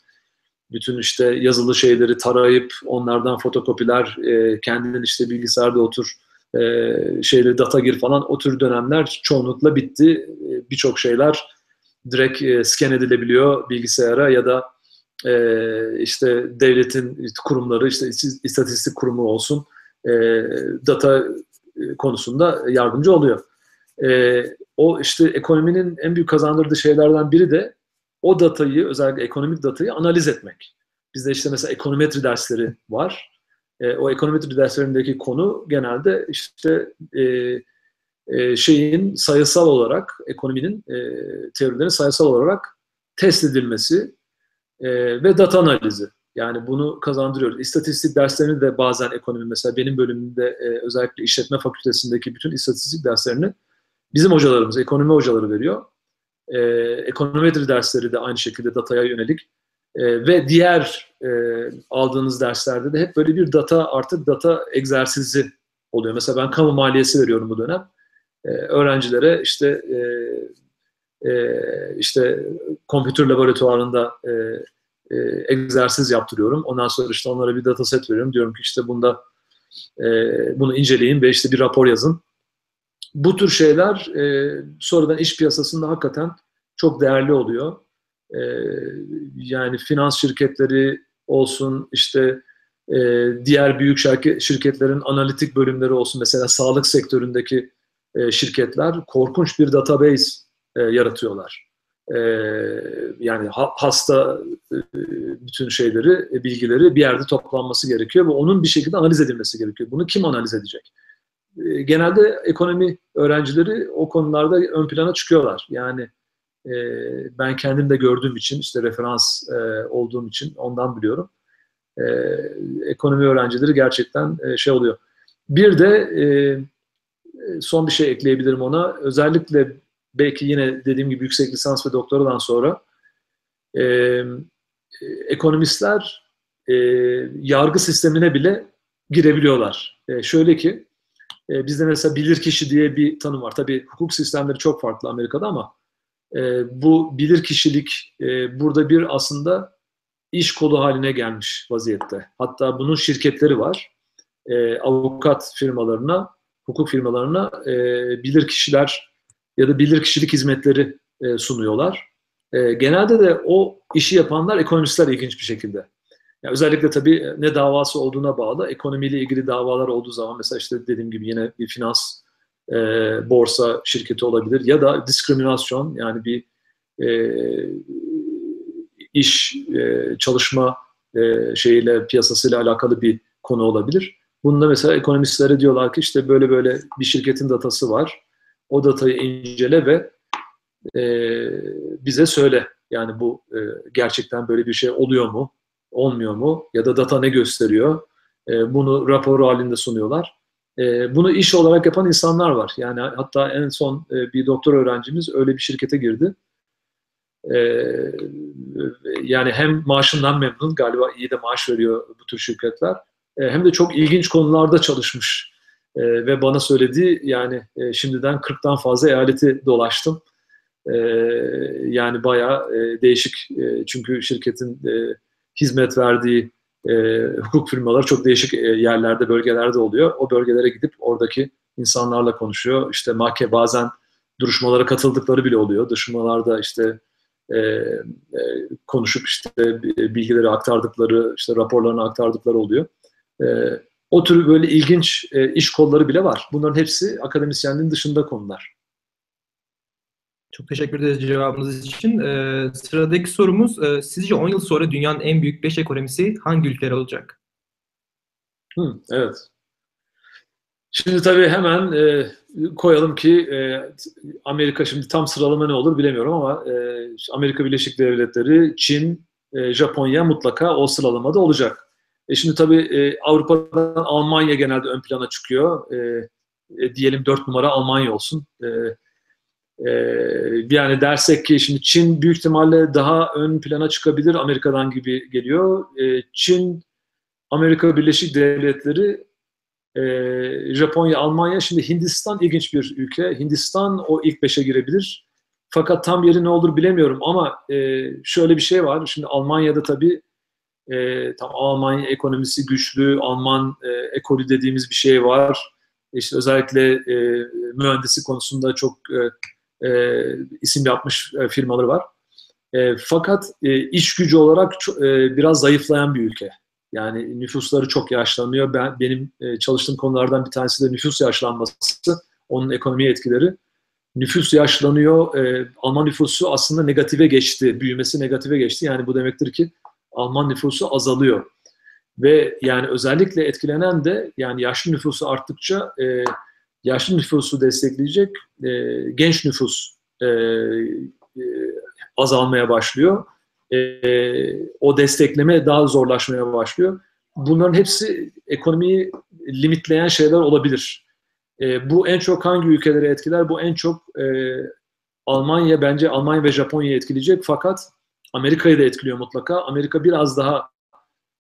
bütün işte yazılı şeyleri tarayıp onlardan fotokopiler e, kendin işte bilgisayarda otur e, şeyleri data gir falan o tür dönemler çoğunlukla bitti. E, Birçok şeyler direkt e, scan edilebiliyor bilgisayara ya da e, işte devletin kurumları işte istatistik kurumu olsun e, data e, konusunda yardımcı oluyor. E, o işte ekonominin en büyük kazandırdığı şeylerden biri de o datayı özellikle ekonomik datayı analiz etmek. Bizde işte mesela ekonometri dersleri var. E, o ekonometri derslerindeki konu genelde işte e, e, şeyin sayısal olarak ekonominin e, teorilerin sayısal olarak test edilmesi e, ve data analizi. Yani bunu kazandırıyoruz. İstatistik derslerini de bazen ekonomi mesela benim bölümümde e, özellikle işletme fakültesindeki bütün istatistik derslerini bizim hocalarımız, ekonomi hocaları veriyor. E, ekonometri dersleri de aynı şekilde dataya yönelik. E, ve diğer e, aldığınız derslerde de hep böyle bir data artık data egzersizi oluyor. Mesela ben kamu maliyesi veriyorum bu dönem. E, öğrencilere işte e, e, işte kompütür laboratuvarında e, e, egzersiz yaptırıyorum. Ondan sonra işte onlara bir dataset veriyorum. Diyorum ki işte bunda e, bunu inceleyin ve işte bir rapor yazın. Bu tür şeyler e, sonradan iş piyasasında hakikaten çok değerli oluyor. E, yani finans şirketleri olsun, işte e, diğer büyük şirketlerin analitik bölümleri olsun, mesela sağlık sektöründeki e, şirketler korkunç bir database e, yaratıyorlar. E, yani ha, hasta e, bütün şeyleri, e, bilgileri bir yerde toplanması gerekiyor ve onun bir şekilde analiz edilmesi gerekiyor. Bunu kim analiz edecek? E, genelde ekonomi öğrencileri o konularda ön plana çıkıyorlar. Yani e, ben kendim de gördüğüm için, işte referans e, olduğum için ondan biliyorum. E, ekonomi öğrencileri gerçekten e, şey oluyor. Bir de e, son bir şey ekleyebilirim ona. Özellikle belki yine dediğim gibi yüksek lisans ve doktoradan sonra e, ekonomistler e, yargı sistemine bile girebiliyorlar. E, şöyle ki e, bizde mesela bilirkişi diye bir tanım var. Tabii hukuk sistemleri çok farklı Amerika'da ama e, bu bilirkişilik e, burada bir aslında iş kolu haline gelmiş vaziyette. Hatta bunun şirketleri var. E, avukat firmalarına, hukuk firmalarına e, bilirkişiler ya da bilirkişilik hizmetleri e, sunuyorlar. E, genelde de o işi yapanlar ekonomistler ilginç bir şekilde. Yani özellikle tabii e, ne davası olduğuna bağlı. Ekonomiyle ilgili davalar olduğu zaman mesela işte dediğim gibi yine bir finans e, borsa şirketi olabilir ya da diskriminasyon yani bir e, iş e, çalışma e, şeyiyle piyasasıyla alakalı bir konu olabilir. Bunda mesela ekonomistlere diyorlar ki işte böyle böyle bir şirketin datası var. O datayı incele ve e, bize söyle. Yani bu e, gerçekten böyle bir şey oluyor mu? Olmuyor mu? Ya da data ne gösteriyor? E, bunu rapor halinde sunuyorlar. E, bunu iş olarak yapan insanlar var. Yani hatta en son e, bir doktor öğrencimiz öyle bir şirkete girdi. E, yani hem maaşından memnun, galiba iyi de maaş veriyor bu tür şirketler. E, hem de çok ilginç konularda çalışmış. E, ve bana söyledi yani e, şimdiden 40'tan fazla eyaleti dolaştım. E, yani bayağı e, değişik e, çünkü şirketin e, hizmet verdiği e, hukuk firmaları çok değişik e, yerlerde, bölgelerde oluyor. O bölgelere gidip oradaki insanlarla konuşuyor. İşte mahke bazen duruşmalara katıldıkları bile oluyor. Duruşmalarda işte e, e, konuşup işte bilgileri aktardıkları, işte raporlarını aktardıkları oluyor. E, o tür böyle ilginç e, iş kolları bile var. Bunların hepsi akademisyenliğin dışında konular. Çok teşekkür ederiz cevabınız için. Ee, sıradaki sorumuz, e, sizce 10 yıl sonra dünyanın en büyük 5 ekonomisi hangi ülkeler olacak? Hı, evet. Şimdi tabii hemen e, koyalım ki e, Amerika şimdi tam sıralama ne olur bilemiyorum ama e, Amerika Birleşik Devletleri, Çin, e, Japonya mutlaka o sıralamada olacak. E şimdi tabii e, Avrupa'dan Almanya genelde ön plana çıkıyor. E, e, diyelim dört numara Almanya olsun. E, e, yani dersek ki şimdi Çin büyük ihtimalle daha ön plana çıkabilir Amerika'dan gibi geliyor. E, Çin, Amerika Birleşik Devletleri, e, Japonya, Almanya. Şimdi Hindistan ilginç bir ülke. Hindistan o ilk beşe girebilir. Fakat tam yeri ne olur bilemiyorum ama e, şöyle bir şey var. Şimdi Almanya'da tabii e, tam Almanya ekonomisi güçlü, Alman e, ekolü dediğimiz bir şey var. İşte özellikle e, mühendisi konusunda çok e, e, isim yapmış e, firmaları var. E, fakat e, iş gücü olarak e, biraz zayıflayan bir ülke. Yani nüfusları çok yaşlanıyor. Ben benim e, çalıştığım konulardan bir tanesi de nüfus yaşlanması, onun ekonomiye etkileri. Nüfus yaşlanıyor. E, Alman nüfusu aslında negatife geçti, büyümesi negatife geçti. Yani bu demektir ki Alman nüfusu azalıyor. Ve yani özellikle etkilenen de yani yaşlı nüfusu arttıkça e, yaşlı nüfusu destekleyecek e, genç nüfus e, e, azalmaya başlıyor. E, o destekleme daha zorlaşmaya başlıyor. Bunların hepsi ekonomiyi limitleyen şeyler olabilir. E, bu en çok hangi ülkeleri etkiler? Bu en çok e, Almanya bence Almanya ve Japonya'yı etkileyecek fakat Amerika'yı da etkiliyor mutlaka. Amerika biraz daha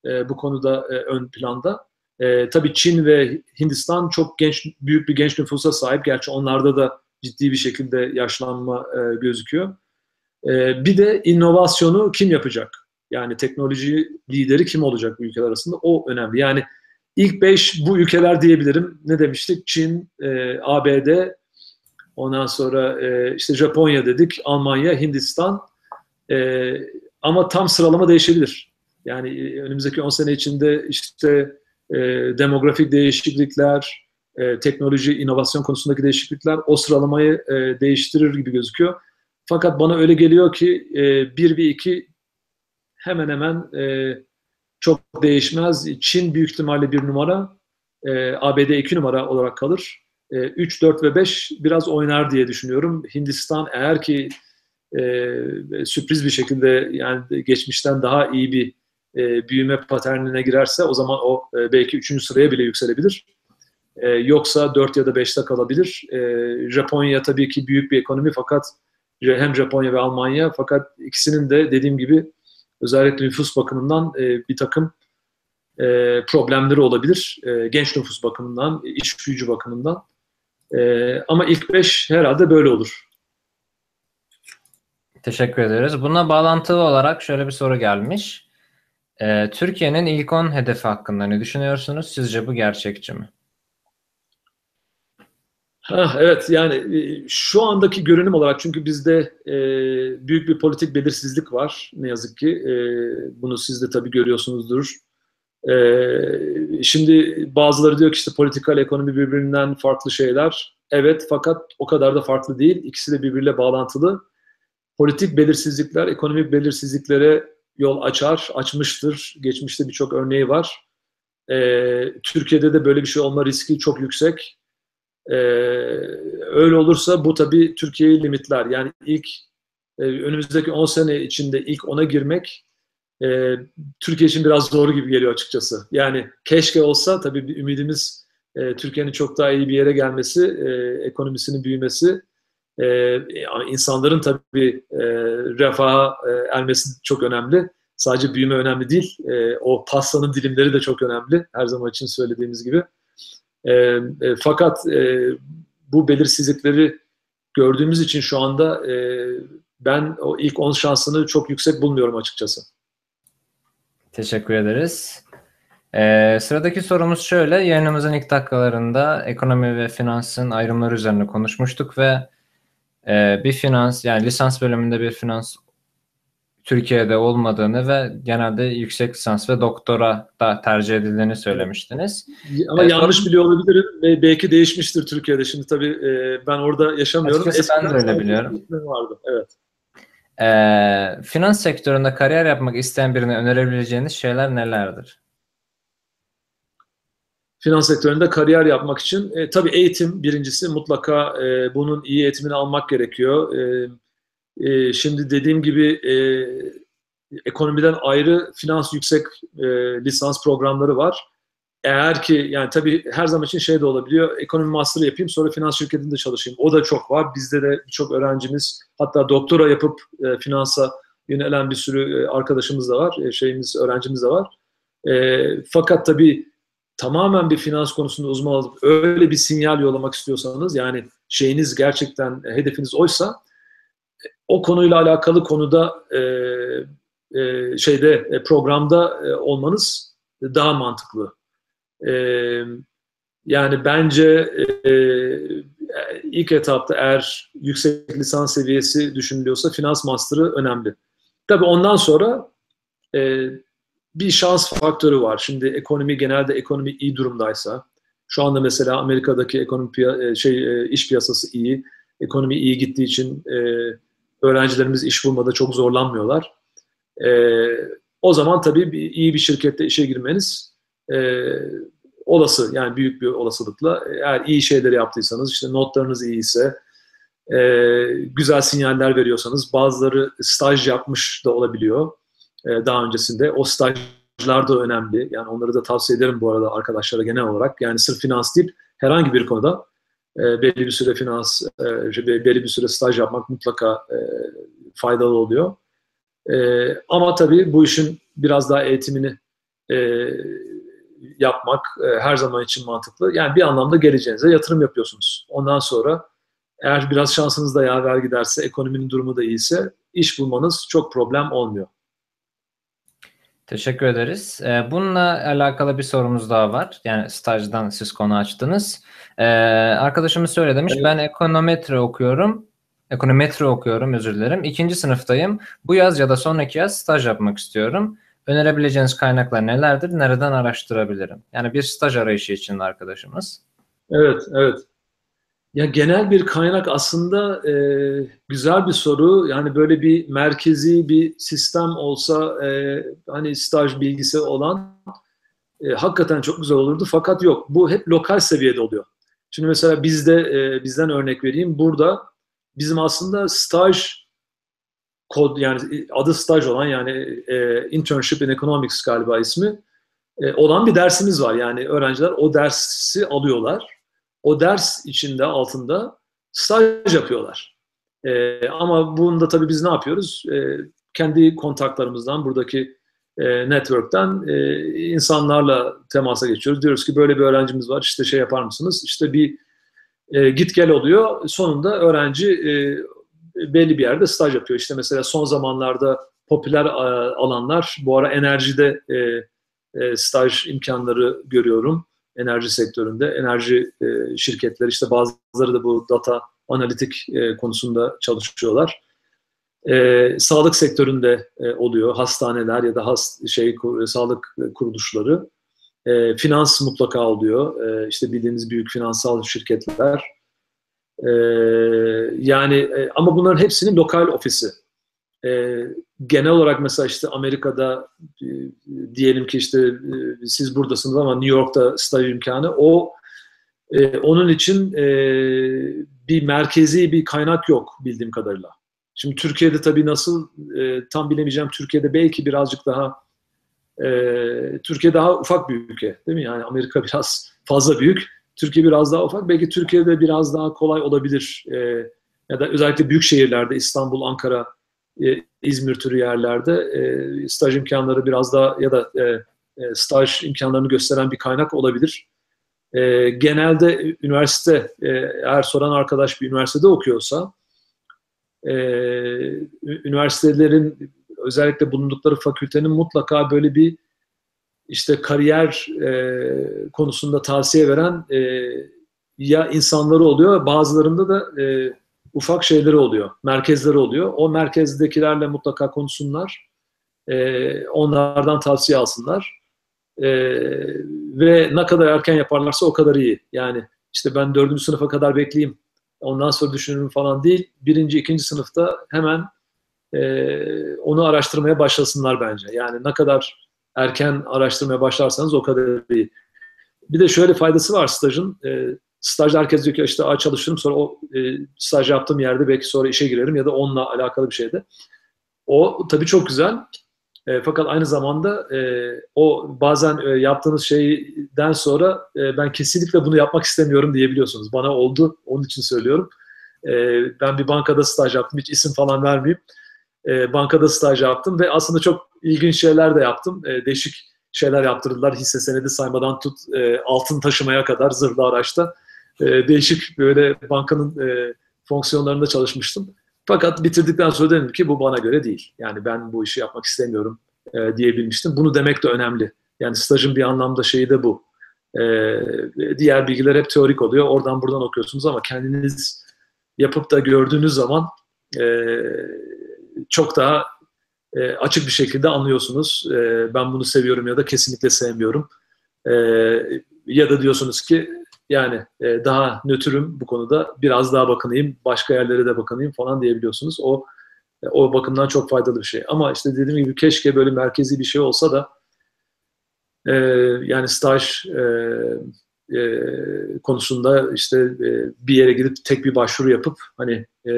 e, bu konuda e, ön planda. E, tabii Çin ve Hindistan çok genç, büyük bir genç nüfusa sahip. Gerçi onlarda da ciddi bir şekilde yaşlanma e, gözüküyor. E, bir de inovasyonu kim yapacak? Yani teknoloji lideri kim olacak bu ülkeler arasında? O önemli. Yani ilk beş bu ülkeler diyebilirim. Ne demiştik? Çin, e, ABD, ondan sonra e, işte Japonya dedik, Almanya, Hindistan. E, ama tam sıralama değişebilir. Yani e, önümüzdeki 10 sene içinde işte e, demografik değişiklikler, e, teknoloji, inovasyon konusundaki değişiklikler o sıralamayı e, değiştirir gibi gözüküyor. Fakat bana öyle geliyor ki e, 1 ve 2 hemen hemen e, çok değişmez. Çin büyük ihtimalle bir numara, e, ABD iki numara olarak kalır. E, 3, 4 ve 5 biraz oynar diye düşünüyorum. Hindistan eğer ki e, sürpriz bir şekilde yani geçmişten daha iyi bir e, büyüme paternine girerse o zaman o e, belki üçüncü sıraya bile yükselebilir. E, yoksa 4 ya da 5'te kalabilir. E, Japonya tabii ki büyük bir ekonomi fakat hem Japonya ve Almanya fakat ikisinin de dediğim gibi özellikle nüfus bakımından e, bir takım e, problemleri olabilir. E, genç nüfus bakımından, iş gücü bakımından. E, ama ilk beş herhalde böyle olur. Teşekkür ederiz. Buna bağlantılı olarak şöyle bir soru gelmiş. Ee, Türkiye'nin ilk 10 hedefi hakkında ne düşünüyorsunuz? Sizce bu gerçekçi mi? Ha, evet yani e, şu andaki görünüm olarak çünkü bizde e, büyük bir politik belirsizlik var ne yazık ki. E, bunu siz de tabii görüyorsunuzdur. E, şimdi bazıları diyor ki işte politikal ekonomi birbirinden farklı şeyler. Evet fakat o kadar da farklı değil. İkisi de birbiriyle bağlantılı. Politik belirsizlikler ekonomik belirsizliklere yol açar, açmıştır. Geçmişte birçok örneği var. E, Türkiye'de de böyle bir şey olma riski çok yüksek. E, öyle olursa bu tabii Türkiye'yi limitler. Yani ilk e, önümüzdeki 10 sene içinde ilk ona girmek e, Türkiye için biraz zor gibi geliyor açıkçası. Yani keşke olsa tabii bir ümidimiz e, Türkiye'nin çok daha iyi bir yere gelmesi, e, ekonomisinin büyümesi, e, insanların tabii e, refaha e, ermesi çok önemli. Sadece büyüme önemli değil. E, o pastanın dilimleri de çok önemli. Her zaman için söylediğimiz gibi. E, e, fakat e, bu belirsizlikleri gördüğümüz için şu anda e, ben o ilk 10 şansını çok yüksek bulmuyorum açıkçası. Teşekkür ederiz. Ee, sıradaki sorumuz şöyle. Yayınımızın ilk dakikalarında ekonomi ve finansın ayrımları üzerine konuşmuştuk ve e, bir finans yani lisans bölümünde bir finans Türkiye'de olmadığını ve genelde yüksek lisans ve doktora da tercih edildiğini söylemiştiniz. Ama ee, yanlış sonra... biliyor olabilirim. Belki değişmiştir Türkiye'de. Şimdi tabii e, ben orada yaşamıyorum. Açıkçası ben de öyle biliyorum. Vardı. Evet. Ee, finans sektöründe kariyer yapmak isteyen birine önerebileceğiniz şeyler nelerdir? Finans sektöründe kariyer yapmak için e, tabii eğitim birincisi mutlaka e, bunun iyi eğitimini almak gerekiyor. E, e, şimdi dediğim gibi e, ekonomiden ayrı finans yüksek e, lisans programları var. Eğer ki yani tabii her zaman için şey de olabiliyor. Ekonomi master yapayım sonra finans şirketinde çalışayım. O da çok var. Bizde de birçok öğrencimiz hatta doktora yapıp e, finansa yönelen bir sürü e, arkadaşımız da var. E, şeyimiz öğrencimiz de var. E, fakat tabii tamamen bir finans konusunda uzman olup öyle bir sinyal yollamak istiyorsanız yani şeyiniz gerçekten hedefiniz oysa o konuyla alakalı konuda e, e, şeyde e, programda e, olmanız daha mantıklı. E, yani bence e, ilk etapta eğer yüksek lisans seviyesi düşünülüyorsa finans master'ı önemli. Tabii ondan sonra e, bir şans faktörü var. Şimdi ekonomi genelde ekonomi iyi durumdaysa, şu anda mesela Amerika'daki ekonomi e, şey e, iş piyasası iyi, ekonomi iyi gittiği için e, öğrencilerimiz iş bulmada çok zorlanmıyorlar. E, o zaman tabii bir, iyi bir şirkette işe girmeniz e, olası yani büyük bir olasılıkla eğer iyi şeyleri yaptıysanız işte notlarınız iyiyse e, güzel sinyaller veriyorsanız bazıları staj yapmış da olabiliyor e, daha öncesinde. O stajlar da önemli. Yani onları da tavsiye ederim bu arada arkadaşlara genel olarak. Yani sırf finans değil, herhangi bir konuda e, belli bir süre finans, e, belli bir süre staj yapmak mutlaka e, faydalı oluyor. E, ama tabii bu işin biraz daha eğitimini yapmak her zaman için mantıklı. Yani bir anlamda geleceğinize yatırım yapıyorsunuz. Ondan sonra eğer biraz şansınız da yaver giderse, ekonominin durumu da iyiyse iş bulmanız çok problem olmuyor. Teşekkür ederiz. Ee, bununla alakalı bir sorumuz daha var. Yani stajdan siz konu açtınız. Ee, arkadaşımız şöyle demiş. Evet. Ben ekonometre okuyorum. Ekonometre okuyorum özür dilerim. İkinci sınıftayım. Bu yaz ya da sonraki yaz staj yapmak istiyorum. Önerebileceğiniz kaynaklar nelerdir? Nereden araştırabilirim? Yani bir staj arayışı için arkadaşımız. Evet, evet. Ya genel bir kaynak aslında e, güzel bir soru. Yani böyle bir merkezi bir sistem olsa e, hani staj bilgisi olan e, hakikaten çok güzel olurdu. Fakat yok. Bu hep lokal seviyede oluyor. Şimdi mesela bizde e, bizden örnek vereyim. Burada bizim aslında staj kod yani adı staj olan yani e, internship in economics galiba ismi e, olan bir dersimiz var. Yani öğrenciler o dersi alıyorlar o ders içinde altında staj yapıyorlar. E, ama bunda tabii biz ne yapıyoruz? E, kendi kontaklarımızdan, buradaki e, network'ten e, insanlarla temasa geçiyoruz. Diyoruz ki böyle bir öğrencimiz var, işte şey yapar mısınız? İşte bir e, git gel oluyor. Sonunda öğrenci e, belli bir yerde staj yapıyor. İşte mesela son zamanlarda popüler alanlar, bu ara enerjide e, e, staj imkanları görüyorum enerji sektöründe. Enerji e, şirketleri işte bazıları da bu data analitik e, konusunda çalışıyorlar. E, sağlık sektöründe e, oluyor. Hastaneler ya da has, şey sağlık kuruluşları. E, finans mutlaka oluyor. E, işte bildiğiniz büyük finansal şirketler. E, yani e, ama bunların hepsinin lokal ofisi. E, genel olarak mesela işte Amerika'da e, diyelim ki işte e, siz buradasınız ama New York'ta staj imkanı o e, onun için e, bir merkezi bir kaynak yok bildiğim kadarıyla. Şimdi Türkiye'de tabii nasıl e, tam bilemeyeceğim. Türkiye'de belki birazcık daha e, Türkiye daha ufak bir ülke değil mi? Yani Amerika biraz fazla büyük. Türkiye biraz daha ufak. Belki Türkiye'de biraz daha kolay olabilir. E, ya da özellikle büyük şehirlerde İstanbul, Ankara e, İzmir türü yerlerde e, staj imkanları biraz daha ya da e, staj imkanlarını gösteren bir kaynak olabilir. Genelde üniversite, eğer soran arkadaş bir üniversitede okuyorsa, üniversitelerin özellikle bulundukları fakültenin mutlaka böyle bir işte kariyer konusunda tavsiye veren ya insanları oluyor, bazılarında da e, ufak şeyleri oluyor, merkezleri oluyor. O merkezdekilerle mutlaka konuşsunlar. E, onlardan tavsiye alsınlar. E, ve ne kadar erken yaparlarsa o kadar iyi. Yani işte ben dördüncü sınıfa kadar bekleyeyim, ondan sonra düşünürüm falan değil. Birinci, ikinci sınıfta hemen e, onu araştırmaya başlasınlar bence. Yani ne kadar erken araştırmaya başlarsanız o kadar iyi. Bir de şöyle faydası var stajın. E, Stajda herkes diyor ki işte A çalışırım sonra o e, staj yaptığım yerde belki sonra işe girerim ya da onunla alakalı bir şeyde. O tabii çok güzel. E, fakat aynı zamanda e, o bazen e, yaptığınız şeyden sonra e, ben kesinlikle bunu yapmak istemiyorum diyebiliyorsunuz. Bana oldu, onun için söylüyorum. E, ben bir bankada staj yaptım, hiç isim falan vermeyeyim. E, bankada staj yaptım ve aslında çok ilginç şeyler de yaptım. E, değişik şeyler yaptırdılar. Hisse senedi saymadan tut, e, altın taşımaya kadar zırhlı araçta. E, değişik böyle bankanın e, fonksiyonlarında çalışmıştım. Fakat bitirdikten sonra dedim ki bu bana göre değil. Yani ben bu işi yapmak istemiyorum e, diyebilmiştim. Bunu demek de önemli. Yani stajın bir anlamda şeyi de bu. E, diğer bilgiler hep teorik oluyor. Oradan buradan okuyorsunuz ama kendiniz yapıp da gördüğünüz zaman e, çok daha e, açık bir şekilde anlıyorsunuz. E, ben bunu seviyorum ya da kesinlikle sevmiyorum. E, ya da diyorsunuz ki yani e, daha nötrüm bu konuda biraz daha bakınayım, başka yerlere de bakınayım falan diyebiliyorsunuz. O e, o bakımdan çok faydalı bir şey. Ama işte dediğim gibi keşke böyle merkezi bir şey olsa da e, yani staj e, e, konusunda işte e, bir yere gidip tek bir başvuru yapıp hani e,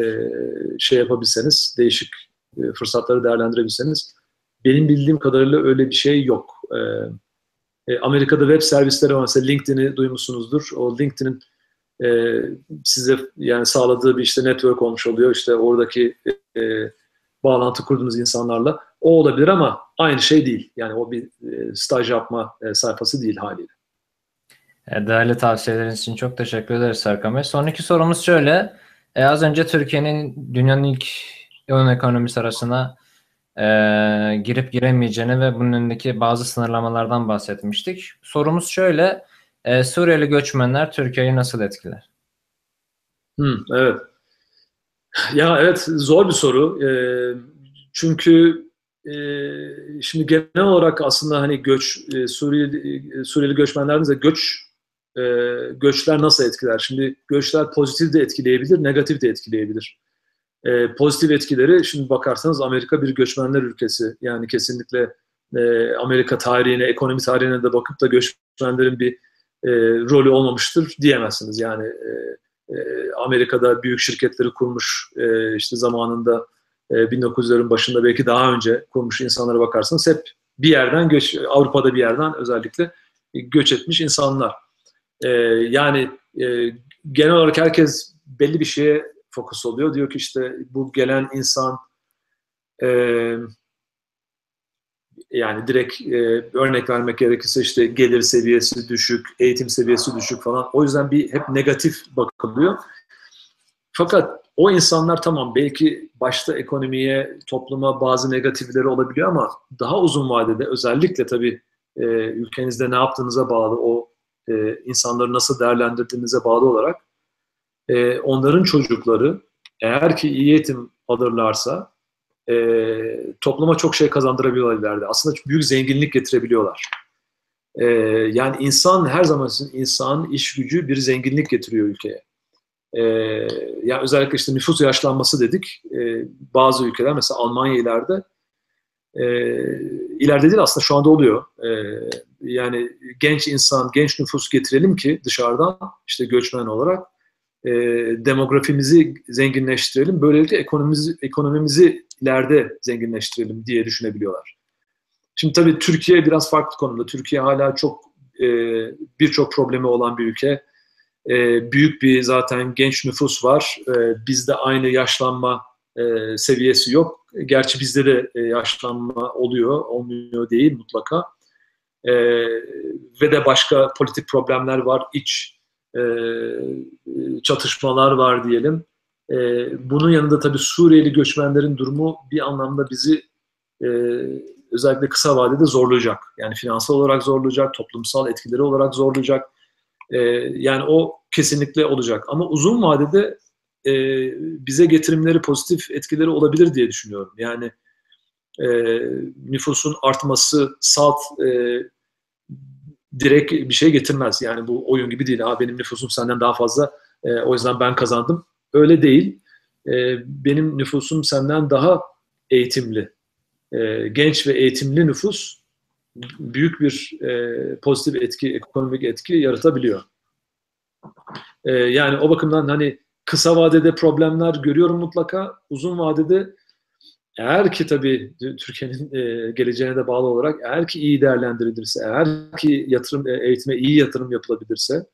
şey yapabilseniz, değişik e, fırsatları değerlendirebilseniz benim bildiğim kadarıyla öyle bir şey yok. E, e, Amerika'da web servisleri var. Mesela LinkedIn'i duymuşsunuzdur. O LinkedIn'in e, size yani sağladığı bir işte network olmuş oluyor. İşte oradaki e, bağlantı kurduğunuz insanlarla. O olabilir ama aynı şey değil. Yani o bir e, staj yapma e, sayfası değil haliyle. E, değerli tavsiyeleriniz için çok teşekkür ederiz Serkan Bey. Sonraki sorumuz şöyle. E, az önce Türkiye'nin dünyanın ilk 10 ekonomisi arasına e, girip giremeyeceğini ve bunun önündeki bazı sınırlamalardan bahsetmiştik. Sorumuz şöyle, e, Suriyeli göçmenler Türkiye'yi nasıl etkiler? Hmm, evet. Ya evet zor bir soru. E, çünkü e, şimdi genel olarak aslında hani göç e, Suriyeli, Suriyeli göçmenlerimize göç e, göçler nasıl etkiler? Şimdi göçler pozitif de etkileyebilir, negatif de etkileyebilir e, pozitif etkileri şimdi bakarsanız Amerika bir göçmenler ülkesi. Yani kesinlikle e, Amerika tarihine, ekonomi tarihine de bakıp da göçmenlerin bir e, rolü olmamıştır diyemezsiniz. Yani e, e, Amerika'da büyük şirketleri kurmuş e, işte zamanında e, 1900'lerin başında belki daha önce kurmuş insanlara bakarsanız hep bir yerden göç, Avrupa'da bir yerden özellikle göç etmiş insanlar. E, yani e, genel olarak herkes belli bir şeye fokus oluyor. Diyor ki işte bu gelen insan e, yani direkt e, örnek vermek gerekirse işte gelir seviyesi düşük, eğitim seviyesi düşük falan. O yüzden bir hep negatif bakılıyor. Fakat o insanlar tamam belki başta ekonomiye, topluma bazı negatifleri olabiliyor ama daha uzun vadede özellikle tabii e, ülkenizde ne yaptığınıza bağlı, o e, insanları nasıl değerlendirdiğinize bağlı olarak e, onların çocukları eğer ki iyi eğitim alırlarsa e, topluma çok şey kazandırabiliyorlar ileride. Aslında büyük zenginlik getirebiliyorlar. E, yani insan her zaman insan iş gücü bir zenginlik getiriyor ülkeye. E, yani özellikle işte nüfus yaşlanması dedik. E, bazı ülkeler mesela Almanya ileride e, ileride değil aslında şu anda oluyor. E, yani genç insan, genç nüfus getirelim ki dışarıdan işte göçmen olarak e, demografimizi zenginleştirelim. Böylelikle ekonomimizi, ekonomimizi ileride zenginleştirelim diye düşünebiliyorlar. Şimdi tabii Türkiye biraz farklı konumda. Türkiye hala çok e, birçok problemi olan bir ülke. E, büyük bir zaten genç nüfus var. E, bizde aynı yaşlanma e, seviyesi yok. Gerçi bizde de e, yaşlanma oluyor, olmuyor değil mutlaka. E, ve de başka politik problemler var. İç e, çatışmalar var diyelim. E, bunun yanında tabii Suriyeli göçmenlerin durumu bir anlamda bizi e, özellikle kısa vadede zorlayacak. Yani finansal olarak zorlayacak, toplumsal etkileri olarak zorlayacak. Yani o kesinlikle olacak. Ama uzun vadede bize getirimleri pozitif etkileri olabilir diye düşünüyorum. Yani nüfusun artması salt direkt bir şey getirmez. Yani bu oyun gibi değil. Ha benim nüfusum senden daha fazla e, o yüzden ben kazandım. Öyle değil. E, benim nüfusum senden daha eğitimli. E, genç ve eğitimli nüfus büyük bir e, pozitif etki, ekonomik etki yaratabiliyor. E, yani o bakımdan hani kısa vadede problemler görüyorum mutlaka. Uzun vadede eğer ki tabii Türkiye'nin e, geleceğine de bağlı olarak eğer ki iyi değerlendirilirse, eğer ki yatırım e, eğitime iyi yatırım yapılabilirse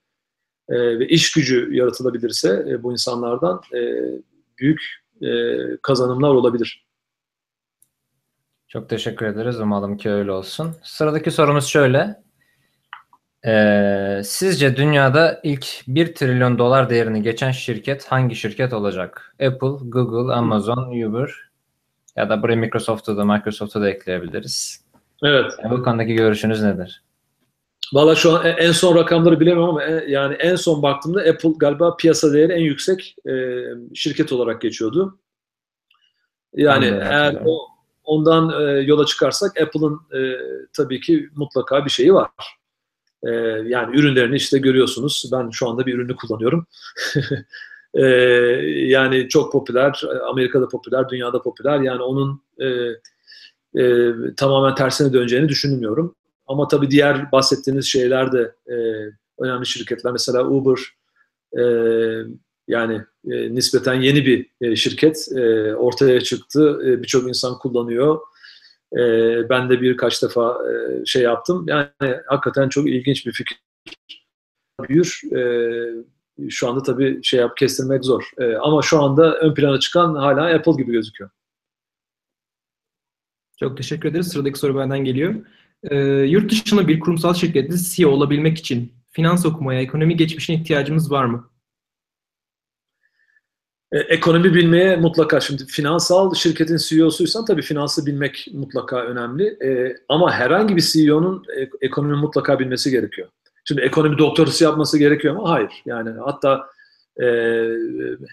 e, ve iş gücü yaratılabilirse bu insanlardan büyük kazanımlar olabilir. Çok teşekkür ederiz. Umalım ki öyle olsun. Sıradaki sorumuz şöyle. Ee, sizce dünyada ilk 1 trilyon dolar değerini geçen şirket hangi şirket olacak? Apple, Google, Amazon, Uber ya da buraya Microsoft'u da Microsoft'u da ekleyebiliriz. Evet. Yani bu konudaki görüşünüz nedir? Valla şu an en son rakamları bilemem ama yani en son baktığımda Apple galiba piyasa değeri en yüksek e, şirket olarak geçiyordu. Yani eğer o, ondan e, yola çıkarsak Apple'ın e, tabii ki mutlaka bir şeyi var. E, yani ürünlerini işte görüyorsunuz. Ben şu anda bir ürünü kullanıyorum. e, yani çok popüler, Amerika'da popüler, dünyada popüler. Yani onun e, e, tamamen tersine döneceğini düşünmüyorum. Ama tabii diğer bahsettiğiniz şeyler de e, önemli şirketler. Mesela Uber e, yani e, nispeten yeni bir e, şirket e, ortaya çıktı. E, Birçok insan kullanıyor. E, ben de birkaç defa e, şey yaptım. Yani hakikaten çok ilginç bir fikir. Büyür. E, şu anda tabii şey yap kestirmek zor. E, ama şu anda ön plana çıkan hala Apple gibi gözüküyor. Çok teşekkür ederiz. Sıradaki soru benden geliyor. E, yurt dışında bir kurumsal şirkette CEO olabilmek için finans okumaya, ekonomi geçmişine ihtiyacımız var mı? E, ekonomi bilmeye mutlaka şimdi finansal şirketin CEO'suysan tabii finansı bilmek mutlaka önemli. E, ama herhangi bir CEO'nun e, ekonomi mutlaka bilmesi gerekiyor. Şimdi ekonomi doktorası yapması gerekiyor mu? Hayır. Yani hatta e,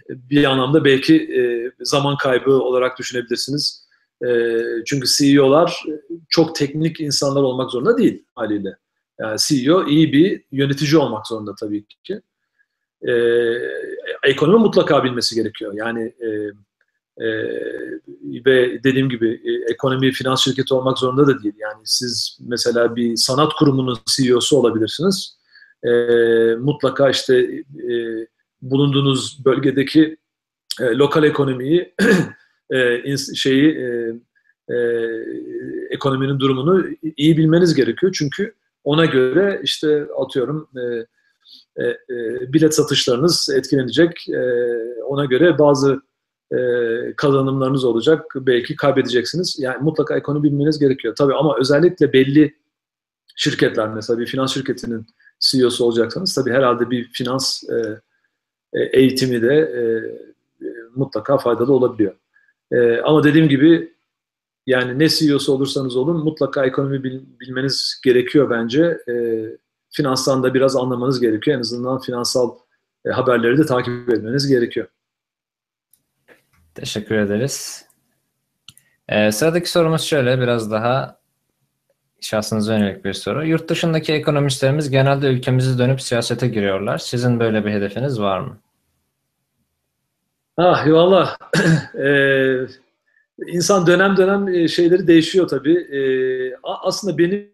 bir anlamda belki e, zaman kaybı olarak düşünebilirsiniz. E, çünkü CEO'lar çok teknik insanlar olmak zorunda değil haliyle. Yani CEO iyi bir yönetici olmak zorunda tabii ki e, ekonomi mutlaka bilmesi gerekiyor. Yani e, e, ve dediğim gibi e, ekonomi finans şirketi olmak zorunda da değil. Yani siz mesela bir sanat kurumunun CEO'su olabilirsiniz. E, mutlaka işte e, bulunduğunuz bölgedeki e, lokal ekonomiyi e, şeyi e, e, ekonominin durumunu iyi bilmeniz gerekiyor. Çünkü ona göre işte atıyorum e, e, e, bilet satışlarınız etkilenecek. E, ona göre bazı e, kazanımlarınız olacak. Belki kaybedeceksiniz. Yani mutlaka ekonomi bilmeniz gerekiyor. Tabii ama özellikle belli şirketler mesela bir finans şirketinin CEO'su olacaksanız tabii herhalde bir finans e, e, eğitimi de e, mutlaka faydalı olabiliyor. E, ama dediğim gibi yani ne CEO'su olursanız olun mutlaka ekonomi bil, bilmeniz gerekiyor bence. E, finanstan da biraz anlamanız gerekiyor. En azından finansal e, haberleri de takip etmeniz gerekiyor. Teşekkür ederiz. Ee, sıradaki sorumuz şöyle biraz daha şahsınıza yönelik bir soru. Yurt dışındaki ekonomistlerimiz genelde ülkemizi dönüp siyasete giriyorlar. Sizin böyle bir hedefiniz var mı? Ah valla ee, insan dönem dönem e, şeyleri değişiyor tabii. Ee, aslında benim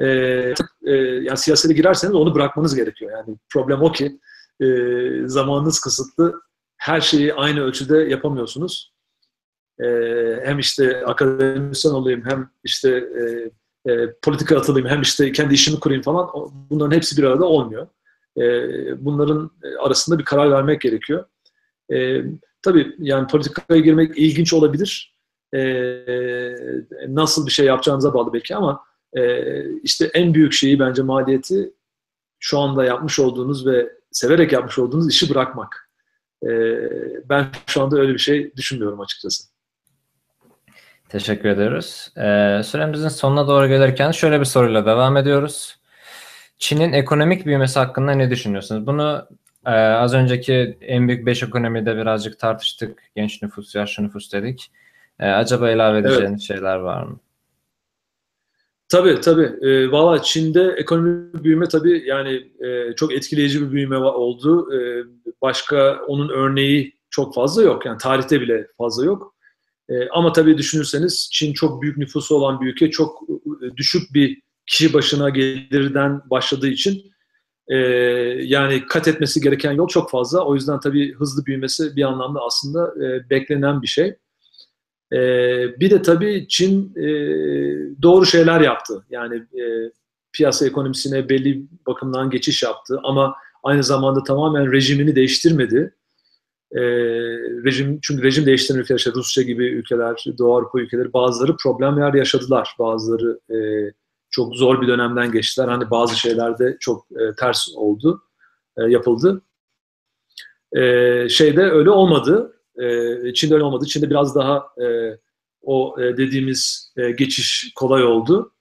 e, e, yani siyasete girerseniz onu bırakmanız gerekiyor. Yani problem o ki e, zamanınız kısıtlı. Her şeyi aynı ölçüde yapamıyorsunuz. E, hem işte akademisyen olayım hem işte e, e, politika atılayım hem işte kendi işimi kurayım falan bunların hepsi bir arada olmuyor. E, bunların arasında bir karar vermek gerekiyor. E, tabii yani politikaya girmek ilginç olabilir. E, nasıl bir şey yapacağınıza bağlı belki ama e, işte en büyük şeyi bence maliyeti şu anda yapmış olduğunuz ve severek yapmış olduğunuz işi bırakmak. E, ben şu anda öyle bir şey düşünmüyorum açıkçası. Teşekkür ediyoruz. Ee, süremizin sonuna doğru gelirken şöyle bir soruyla devam ediyoruz. Çin'in ekonomik büyümesi hakkında ne düşünüyorsunuz? Bunu ee, az önceki en büyük 5 ekonomide birazcık tartıştık. Genç nüfus, yaşlı nüfus dedik. Ee, acaba ilave edeceğiniz evet. şeyler var mı? Tabii tabii. E, Valla Çin'de ekonomi büyüme tabii yani e, çok etkileyici bir büyüme oldu. E, başka onun örneği çok fazla yok. Yani tarihte bile fazla yok. E, ama tabii düşünürseniz Çin çok büyük nüfusu olan bir ülke, çok e, düşük bir kişi başına gelirden başladığı için e, yani kat etmesi gereken yol çok fazla. O yüzden tabii hızlı büyümesi bir anlamda aslında e, beklenen bir şey. E, bir de tabii Çin e, doğru şeyler yaptı. Yani e, piyasa ekonomisine belli bakımdan geçiş yaptı ama aynı zamanda tamamen rejimini değiştirmedi. E, rejim çünkü rejim ülkeler, işte Rusya gibi ülkeler, Doğu Avrupa ülkeleri bazıları problemler yaşadılar. Bazıları e, çok zor bir dönemden geçtiler. Hani bazı şeylerde çok e, ters oldu, e, yapıldı. E, şeyde öyle olmadı. E, Çin'de öyle olmadı. Çin'de biraz daha e, o e, dediğimiz e, geçiş kolay oldu.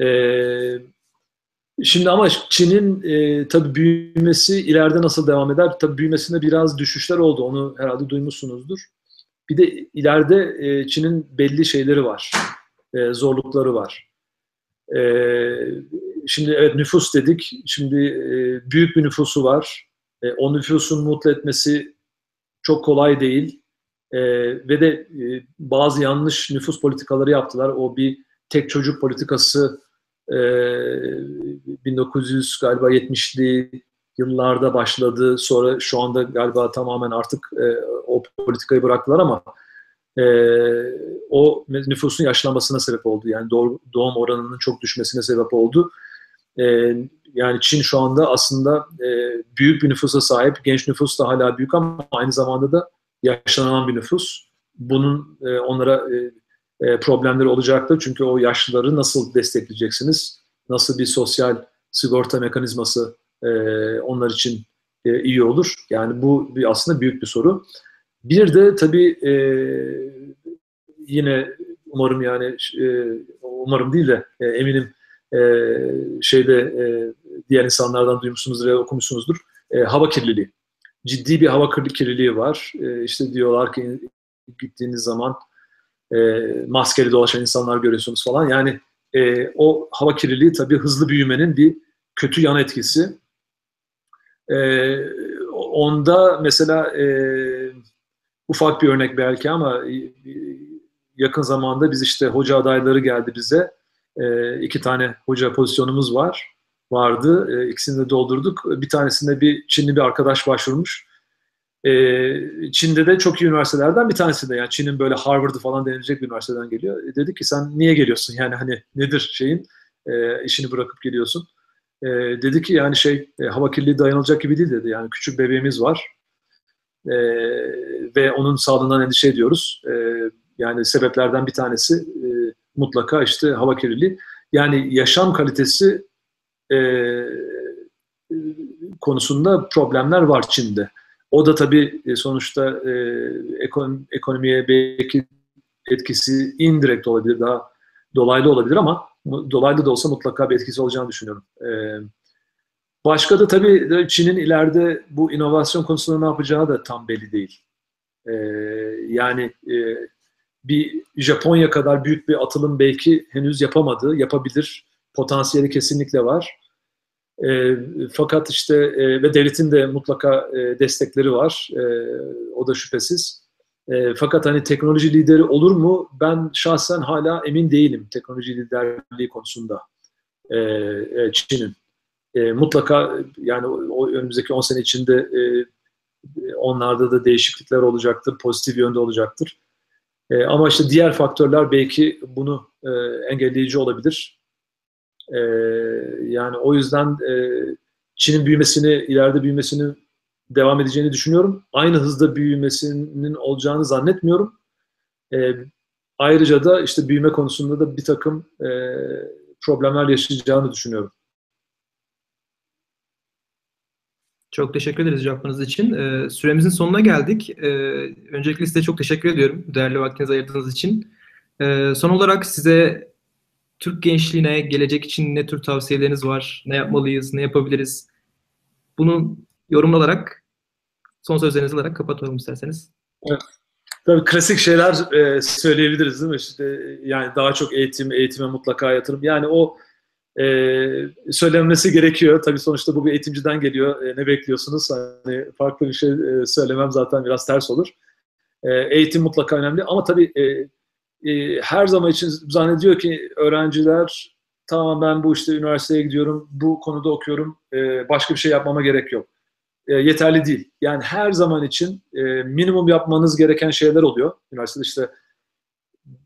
E, şimdi ama Çin'in e, tabii büyümesi ileride nasıl devam eder? Tabii büyümesinde biraz düşüşler oldu. Onu herhalde duymuşsunuzdur. Bir de ileride e, Çin'in belli şeyleri var. E, zorlukları var. E, şimdi evet nüfus dedik. Şimdi e, büyük bir nüfusu var. E, o nüfusun mutlu etmesi çok kolay değil. E, ve de e, bazı yanlış nüfus politikaları yaptılar. O bir tek çocuk politikası e, 1900 galiba 70'li yıllarda başladı. Sonra şu anda galiba tamamen artık e, o politikayı bıraktılar ama e, o nüfusun yaşlanmasına sebep oldu. Yani doğum oranının çok düşmesine sebep oldu. E, yani Çin şu anda aslında e, büyük bir nüfusa sahip. Genç nüfus da hala büyük ama aynı zamanda da yaşlanan bir nüfus. Bunun e, onlara e, e, problemleri olacaktır. Çünkü o yaşlıları nasıl destekleyeceksiniz? Nasıl bir sosyal sigorta mekanizması e, onlar için e, iyi olur? Yani bu bir, aslında büyük bir soru. Bir de tabii e, yine umarım yani e, umarım değil de e, eminim e, şeyde e, diğer insanlardan duymuşsunuzdur ya okumuşsunuzdur. E, hava kirliliği. Ciddi bir hava kirliliği var. E, işte diyorlar ki gittiğiniz zaman e, maskeli dolaşan insanlar görüyorsunuz falan. Yani e, o hava kirliliği tabii hızlı büyümenin bir kötü yan etkisi. E, onda mesela e, ufak bir örnek belki ama yakın zamanda biz işte hoca adayları geldi bize. E, iki tane hoca pozisyonumuz var vardı. E, ikisini de doldurduk. Bir tanesinde bir Çinli bir arkadaş başvurmuş. E, Çin'de de çok iyi üniversitelerden bir tanesi de. Yani Çin'in böyle Harvard'ı falan denilecek bir üniversiteden geliyor. E, dedi ki sen niye geliyorsun? Yani hani nedir şeyin? İşini bırakıp geliyorsun. Dedi ki yani şey e, hava kirliliği dayanılacak gibi değil dedi. Yani küçük bebeğimiz var. Ve onun sağlığından endişe ediyoruz. Yani sebeplerden bir tanesi e, mutlaka işte hava kirliliği. Yani yaşam kalitesi e, konusunda problemler var Çin'de. O da tabii e, sonuçta e, ekon, ekonomiye belki etkisi indirekt olabilir, daha dolaylı olabilir ama dolaylı da olsa mutlaka bir etkisi olacağını düşünüyorum. E, başka da tabii Çin'in ileride bu inovasyon konusunda ne yapacağı da tam belli değil. E, yani e, bir Japonya kadar büyük bir atılım belki henüz yapamadı, yapabilir. Potansiyeli kesinlikle var. E, fakat işte e, ve devletin de mutlaka e, destekleri var. E, o da şüphesiz. E, fakat hani teknoloji lideri olur mu? Ben şahsen hala emin değilim teknoloji liderliği konusunda e, e, Çin'in. E, mutlaka yani o, önümüzdeki 10 sene içinde e, onlarda da değişiklikler olacaktır, pozitif yönde olacaktır. E, ama işte diğer faktörler belki bunu e, engelleyici olabilir. E, yani o yüzden e, Çin'in büyümesini, ileride büyümesini devam edeceğini düşünüyorum. Aynı hızda büyümesinin olacağını zannetmiyorum. E, ayrıca da işte büyüme konusunda da bir takım e, problemler yaşayacağını düşünüyorum. Çok teşekkür ederiz cevaplarınız için. Ee, süremizin sonuna geldik. Ee, öncelikle size çok teşekkür ediyorum değerli vaktinizi ayırdığınız için. Ee, son olarak size Türk gençliğine gelecek için ne tür tavsiyeleriniz var? Ne yapmalıyız? Ne yapabiliriz? Bunu yorumlayarak son sözlerinizi alarak kapatalım isterseniz. Evet. Tabii klasik şeyler e, söyleyebiliriz değil mi? İşte, yani daha çok eğitim, eğitime mutlaka yatırım. Yani o e, söylenmesi gerekiyor. Tabii sonuçta bu bir eğitimciden geliyor. E, ne bekliyorsunuz? Hani farklı bir şey e, söylemem zaten biraz ters olur. E, eğitim mutlaka önemli ama tabii e, e, her zaman için zannediyor ki öğrenciler tamam ben bu işte üniversiteye gidiyorum, bu konuda okuyorum, e, başka bir şey yapmama gerek yok. E, yeterli değil. Yani her zaman için e, minimum yapmanız gereken şeyler oluyor. Üniversitede işte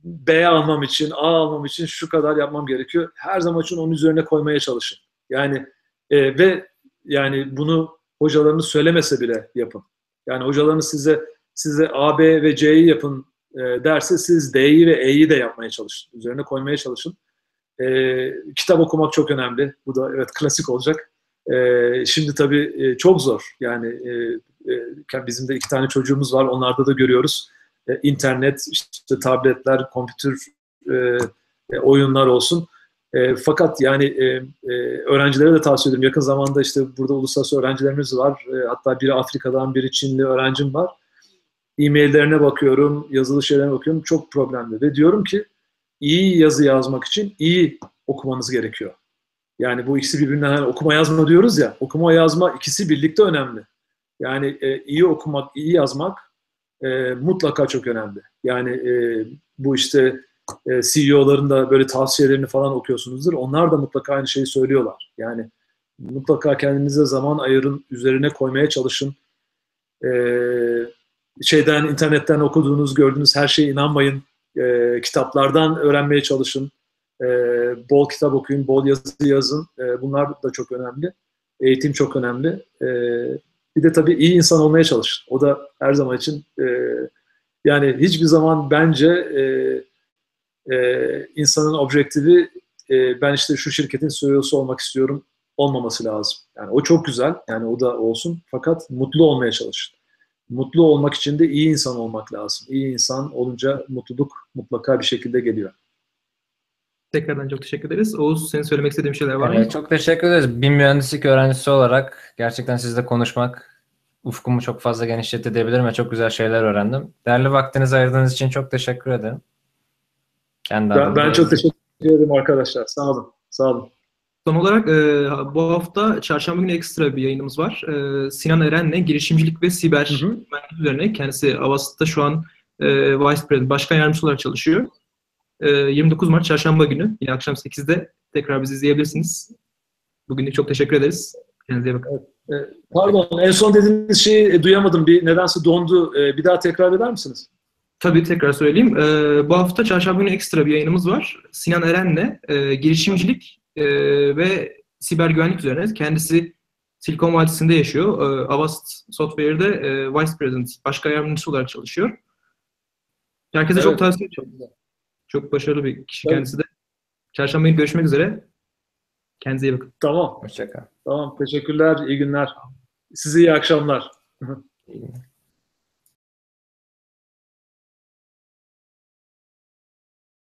B almam için, A almam için şu kadar yapmam gerekiyor. Her zaman için onun üzerine koymaya çalışın. Yani e, ve yani bunu hocalarınız söylemese bile yapın. Yani hocalarınız size size A, B ve C'yi yapın e, derse siz D'yi ve E'yi de yapmaya çalışın. Üzerine koymaya çalışın. E, kitap okumak çok önemli. Bu da evet klasik olacak. E, şimdi tabii e, çok zor. Yani e, e, bizim de iki tane çocuğumuz var. Onlarda da görüyoruz. E, internet, işte tabletler, kompütür e, e, oyunlar olsun. E, fakat yani e, e, öğrencilere de tavsiye ederim. Yakın zamanda işte burada uluslararası öğrencilerimiz var. E, hatta biri Afrika'dan, biri Çinli öğrencim var. E-maillerine bakıyorum, yazılı şeylerine bakıyorum. Çok problemli. Ve diyorum ki iyi yazı yazmak için iyi okumanız gerekiyor. Yani bu ikisi birbirinden hani okuma yazma diyoruz ya. Okuma yazma ikisi birlikte önemli. Yani e, iyi okumak, iyi yazmak e, mutlaka çok önemli. Yani e, bu işte e, CEO'ların da böyle tavsiyelerini falan okuyorsunuzdur. Onlar da mutlaka aynı şeyi söylüyorlar. Yani mutlaka kendinize zaman ayırın, üzerine koymaya çalışın. E, şeyden, internetten okuduğunuz, gördüğünüz her şeye inanmayın. E, kitaplardan öğrenmeye çalışın. E, bol kitap okuyun, bol yazı yazın. E, bunlar da çok önemli. Eğitim çok önemli. E, bir de tabii iyi insan olmaya çalışın. O da her zaman için e, yani hiçbir zaman bence e, e, insanın objektifi e, ben işte şu şirketin CEO'su olmak istiyorum olmaması lazım. Yani o çok güzel. Yani o da olsun. Fakat mutlu olmaya çalışın. Mutlu olmak için de iyi insan olmak lazım. İyi insan olunca mutluluk mutlaka bir şekilde geliyor. Tekrardan çok teşekkür ederiz. Oğuz senin söylemek istediğin şeyler var evet, mı? Çok teşekkür ederiz. Bir mühendislik öğrencisi olarak gerçekten sizle konuşmak ufkumu çok fazla genişletti diyebilirim ve çok güzel şeyler öğrendim. Değerli vaktinizi ayırdığınız için çok teşekkür ederim. Kendi ben, ben çok teşekkür ederim arkadaşlar. Sağ olun. Sağ olun. Son olarak e, bu hafta çarşamba günü ekstra bir yayınımız var. E, Sinan Eren'le girişimcilik ve siber güvenlik üzerine. Kendisi Avast'ta şu an e, Vice President, başkan yardımcısı olarak çalışıyor. E, 29 Mart çarşamba günü yine akşam 8'de tekrar bizi izleyebilirsiniz. Bugünlük çok teşekkür ederiz. Kendinize bakın. Evet. E, pardon, en son dediğiniz şeyi duyamadım. Bir nedense dondu. E, bir daha tekrar eder misiniz? Tabii tekrar söyleyeyim. Ee, bu hafta çarşamba günü ekstra bir yayınımız var. Sinan Eren'le e, girişimcilik e, ve siber güvenlik üzerine. Kendisi Silikon Vadisi'nde yaşıyor. E, Avast Software'de e, Vice President, başka yardımcısı olarak çalışıyor. Herkese evet. çok tavsiye ediyorum. Çok başarılı bir kişi evet. kendisi de. Çarşamba günü görüşmek üzere. Kendinize iyi bakın. Tamam. Hoşçakal. Tamam. Teşekkürler. İyi günler. Size iyi akşamlar. iyi günler.